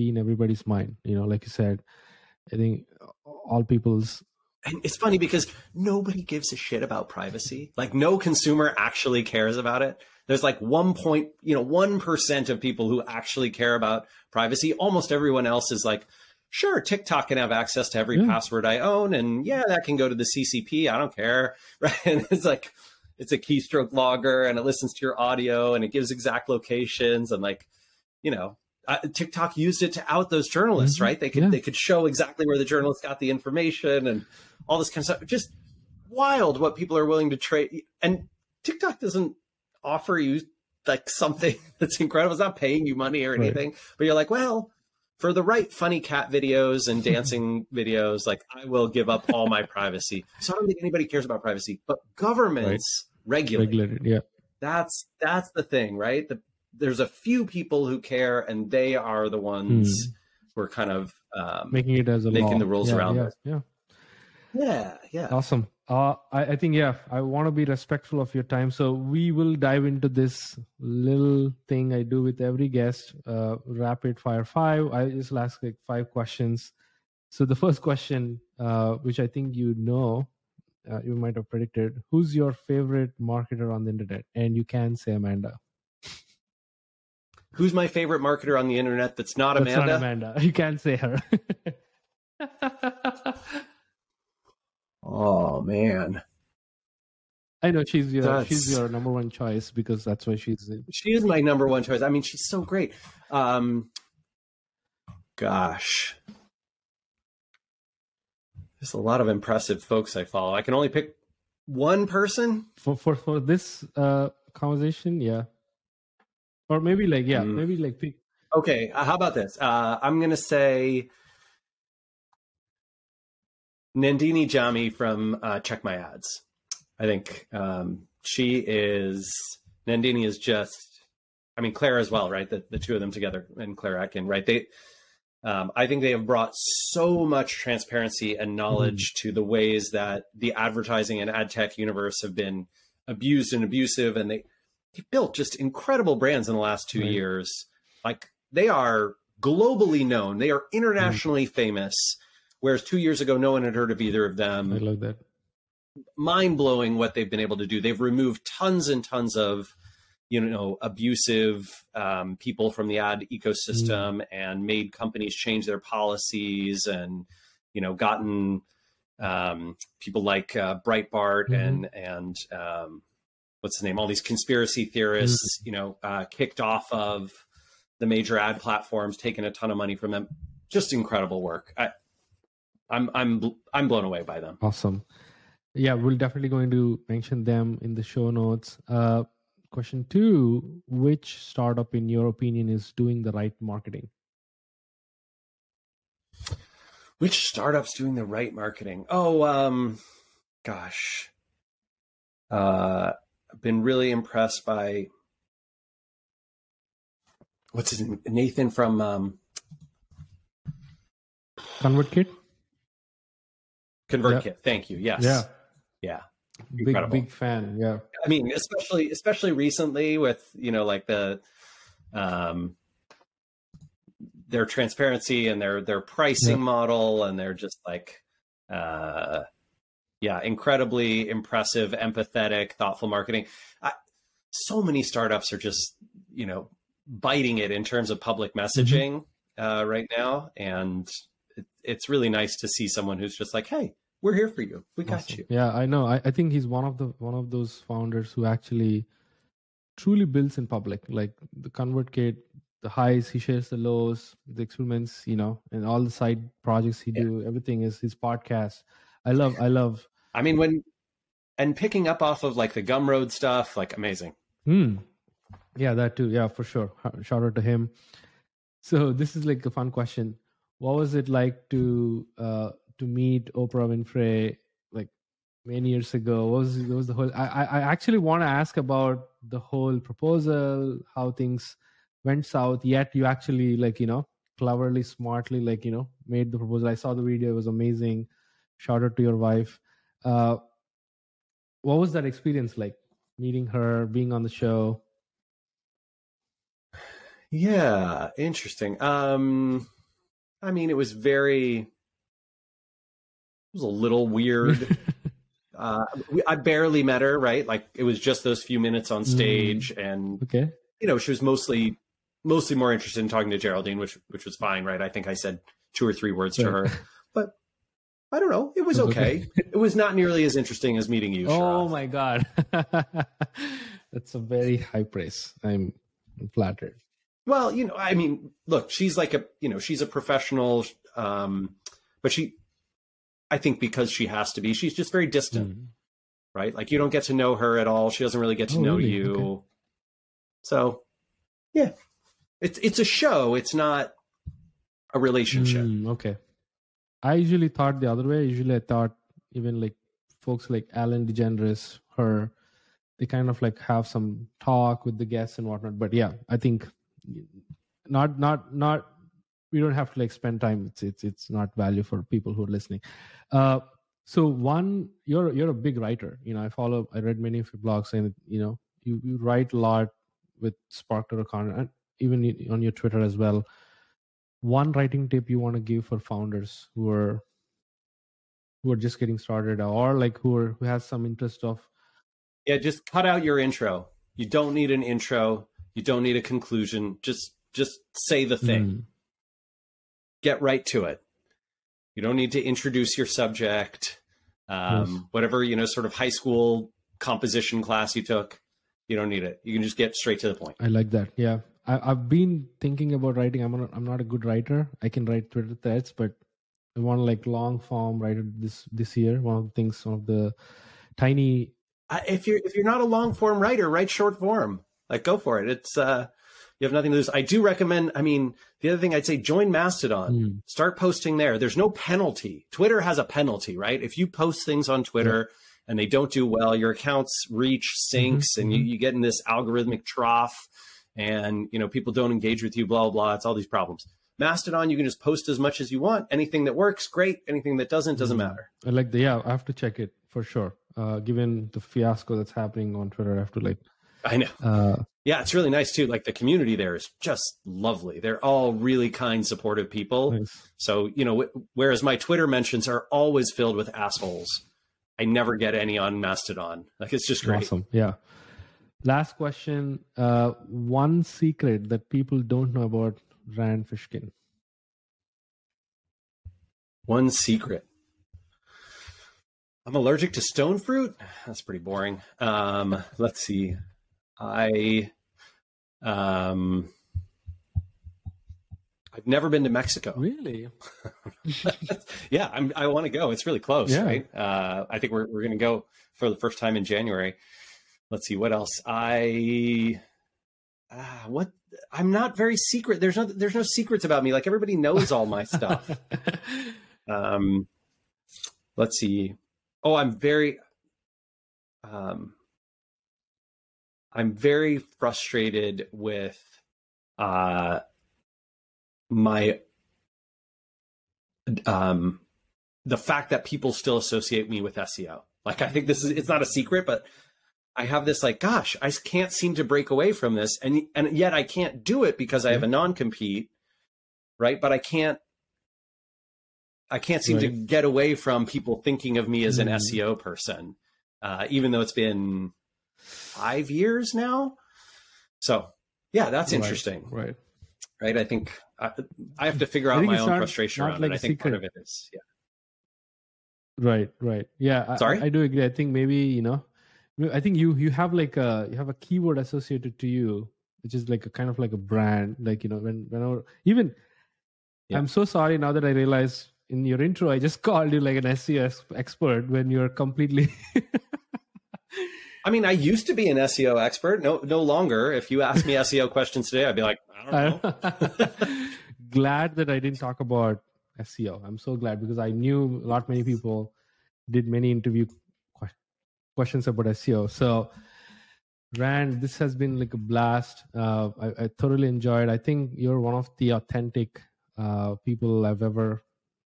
be in everybody's mind. You know, like you said, I think all people's. And it's funny because nobody gives a shit about privacy. Like, no consumer actually cares about it. There's like one point, you know, 1% of people who actually care about privacy. Almost everyone else is like, sure, TikTok can have access to every yeah. password I own, and yeah, that can go to the CCP. I don't care, right? And it's like it's a keystroke logger, and it listens to your audio, and it gives exact locations, and like you know, uh, TikTok used it to out those journalists, mm-hmm. right? They could yeah. they could show exactly where the journalists got the information and all this kind of stuff. Just wild what people are willing to trade. And TikTok doesn't offer you like something that's incredible. It's not paying you money or anything, right. but you're like, well, for the right funny cat videos and dancing videos, like I will give up all my privacy. So I don't think anybody cares about privacy, but governments right. regulate. Regulated, yeah. That's that's the thing, right? The, there's a few people who care, and they are the ones hmm. who are kind of um, making it as a making law. the rules yeah, around yeah, this. Yeah, yeah, yeah. Awesome. Uh, I, I, think yeah, I want to be respectful of your time, so we will dive into this little thing I do with every guest, uh, rapid fire five. I just ask like five questions. So the first question, uh, which I think you know, uh, you might have predicted, who's your favorite marketer on the internet? And you can say Amanda. Who's my favorite marketer on the internet? That's not that's Amanda. Not Amanda. You can't say her. Oh man. I know she's your that's, she's your number one choice because that's why she's. She is my number one choice. I mean, she's so great. Um gosh. There's a lot of impressive folks I follow. I can only pick one person for for for this uh conversation, yeah. Or maybe like yeah, mm. maybe like pick Okay, uh, how about this? Uh I'm going to say Nandini Jammi from uh, Check My Ads. I think um, she is Nandini is just. I mean Claire as well, right? The the two of them together and Claire Atkin, right? They. Um, I think they have brought so much transparency and knowledge mm. to the ways that the advertising and ad tech universe have been abused and abusive, and they they built just incredible brands in the last two right. years. Like they are globally known, they are internationally mm. famous Whereas two years ago, no one had heard of either of them. I love that. Mind blowing what they've been able to do. They've removed tons and tons of, you know, abusive um, people from the ad ecosystem mm. and made companies change their policies and, you know, gotten um, people like uh, Breitbart mm-hmm. and and um, what's the name? All these conspiracy theorists, mm-hmm. you know, uh, kicked off of the major ad platforms, taking a ton of money from them. Just incredible work. I, I'm I'm I'm blown away by them. Awesome. Yeah, we're definitely going to mention them in the show notes. Uh, question two: Which startup, in your opinion, is doing the right marketing? Which startup's doing the right marketing? Oh, um, gosh, uh, I've been really impressed by what's his name? Nathan from um, ConvertKit. ConvertKit. Yep. Thank you. Yes. Yeah. Yeah. Big big fan. Yeah. I mean, especially especially recently with you know like the um their transparency and their their pricing yep. model and they're just like uh yeah incredibly impressive empathetic thoughtful marketing I, so many startups are just you know biting it in terms of public mm-hmm. messaging mm-hmm. uh, right now and it, it's really nice to see someone who's just like hey we're here for you. We got awesome. you. Yeah, I know. I, I think he's one of the one of those founders who actually truly builds in public. Like the ConvertKit, the highs, he shares the lows, the experiments, you know, and all the side projects he yeah. do. Everything is his podcast. I love. I love. I mean, when and picking up off of like the Gumroad stuff, like amazing. Hmm. Yeah, that too. Yeah, for sure. Shout out to him. So this is like a fun question. What was it like to uh to meet Oprah Winfrey like many years ago? What was, what was the whole? I I actually want to ask about the whole proposal, how things went south. Yet you actually like you know cleverly, smartly like you know made the proposal. I saw the video; it was amazing. Shout out to your wife. Uh, what was that experience like? Meeting her, being on the show. Yeah, interesting. Um, I mean, it was very, it was a little weird. uh, we, I barely met her, right? Like it was just those few minutes on stage, mm. and okay, you know, she was mostly, mostly more interested in talking to Geraldine, which which was fine, right? I think I said two or three words to her, but I don't know, it was, okay. it was not nearly as interesting as meeting you. Oh my god, that's a very high praise. I'm flattered. Well, you know, I mean, look, she's like a, you know, she's a professional, um, but she, I think because she has to be, she's just very distant, mm. right? Like you don't get to know her at all. She doesn't really get to oh, know really? you. Okay. So, yeah, it's it's a show. It's not a relationship. Mm, okay. I usually thought the other way. Usually, I thought even like folks like Ellen DeGeneres, her, they kind of like have some talk with the guests and whatnot. But yeah, I think not not not we don't have to like spend time it's it's it's not value for people who are listening uh so one you're you're a big writer you know i follow i read many of your blogs and you know you, you write a lot with spark content and even on your twitter as well one writing tip you want to give for founders who are who are just getting started or like who are who has some interest of yeah just cut out your intro you don't need an intro you don't need a conclusion. Just just say the thing. Mm. Get right to it. You don't need to introduce your subject. Um, yes. Whatever you know, sort of high school composition class you took, you don't need it. You can just get straight to the point. I like that. Yeah, I, have been thinking about writing. I'm not. I'm not a good writer. I can write Twitter threads, but I want like long form writer this this year. One of the things, one of the tiny. if you're if you're not a long form writer, write short form. Like, go for it. It's uh, you have nothing to lose. I do recommend. I mean, the other thing I'd say, join Mastodon. Mm. Start posting there. There's no penalty. Twitter has a penalty, right? If you post things on Twitter. Yeah. And they don't do well, your accounts reach sinks, mm-hmm. and you, mm-hmm. you get in this algorithmic trough, and you know people don't engage with you. Blah blah. blah. It's all these problems. Mastodon, you can just post as much as you want. Anything that works, great. Anything that doesn't, doesn't mm. matter. I like the yeah. I have to check it for sure. Uh, given the fiasco that's happening on Twitter, I have to like I know. Uh, yeah, it's really nice too. Like the community there is just lovely. They're all really kind, supportive people. Nice. So, you know, whereas my Twitter mentions are always filled with assholes, I never get any on Mastodon. Like it's just great. Awesome. Yeah. Last question. Uh, one secret that people don't know about Rand Fishkin. One secret. I'm allergic to stone fruit. That's pretty boring. Um, let's see. I um I've never been to Mexico. Really? yeah, I'm, i want to go. It's really close, yeah. right? Uh, I think we're we're going to go for the first time in January. Let's see what else. I uh, what I'm not very secret. There's no there's no secrets about me. Like everybody knows all my stuff. um, let's see. Oh, I'm very um I'm very frustrated with uh, my um, the fact that people still associate me with SEO. Like I think this is it's not a secret, but I have this like, gosh, I can't seem to break away from this, and and yet I can't do it because I have a non compete, right? But I can't. I can't seem right. to get away from people thinking of me as an mm. SEO person, uh, even though it's been five years now. So yeah, that's right, interesting. Right. Right. I think I, I have to figure out my own not, frustration not around like it. I think secret. part of it is, yeah. Right. Right. Yeah. Sorry. I, I do agree. I think maybe, you know, I think you, you have like a, you have a keyword associated to you, which is like a kind of like a brand. Like, you know, when, whenever, even, yeah. I'm so sorry now that I realize in your intro, I just called you like an SEO expert when you're completely I mean, I used to be an SEO expert. No, no longer. If you ask me SEO questions today, I'd be like, I don't know. glad that I didn't talk about SEO. I'm so glad because I knew a lot many people did many interview questions about SEO. So, Rand, this has been like a blast. Uh, I, I, thoroughly enjoyed. I think you're one of the authentic uh, people I've ever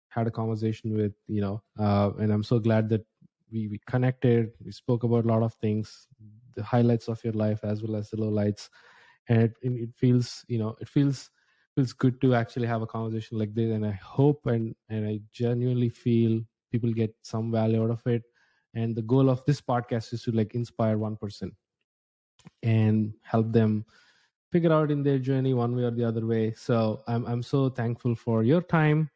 had a conversation with. You know, uh, and I'm so glad that we, we connected. We spoke about a lot of things, the highlights of your life as well as the lowlights, and it, it feels, you know, it feels feels good to actually have a conversation like this. And I hope and and I genuinely feel people get some value out of it. And the goal of this podcast is to like inspire one person and help them figure out in their journey one way or the other way. So I'm I'm so thankful for your time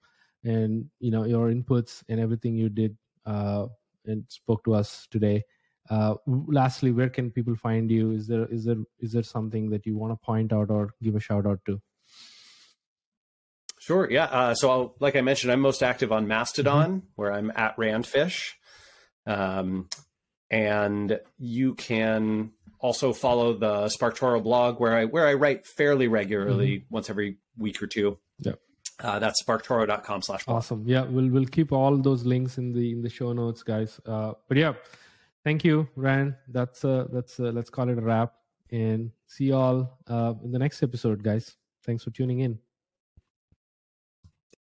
and you know your inputs and everything you did uh, and spoke to us today. Uh, lastly, where can people find you? Is there is there is there something that you want to point out or give a shout out to? Sure. Yeah. Uh, so, I'll, like I mentioned, I'm most active on Mastodon, mm-hmm. where I'm at Randfish, um, and you can also follow the SparkToro blog, where I where I write fairly regularly, mm-hmm. once every week or two. Yeah. Uh, that's sparktoro.com slash awesome. Yeah we'll we'll keep all those links in the in the show notes guys. Uh, but yeah thank you rand that's uh that's uh, let's call it a wrap. And see you all uh, in the next episode guys. Thanks for tuning in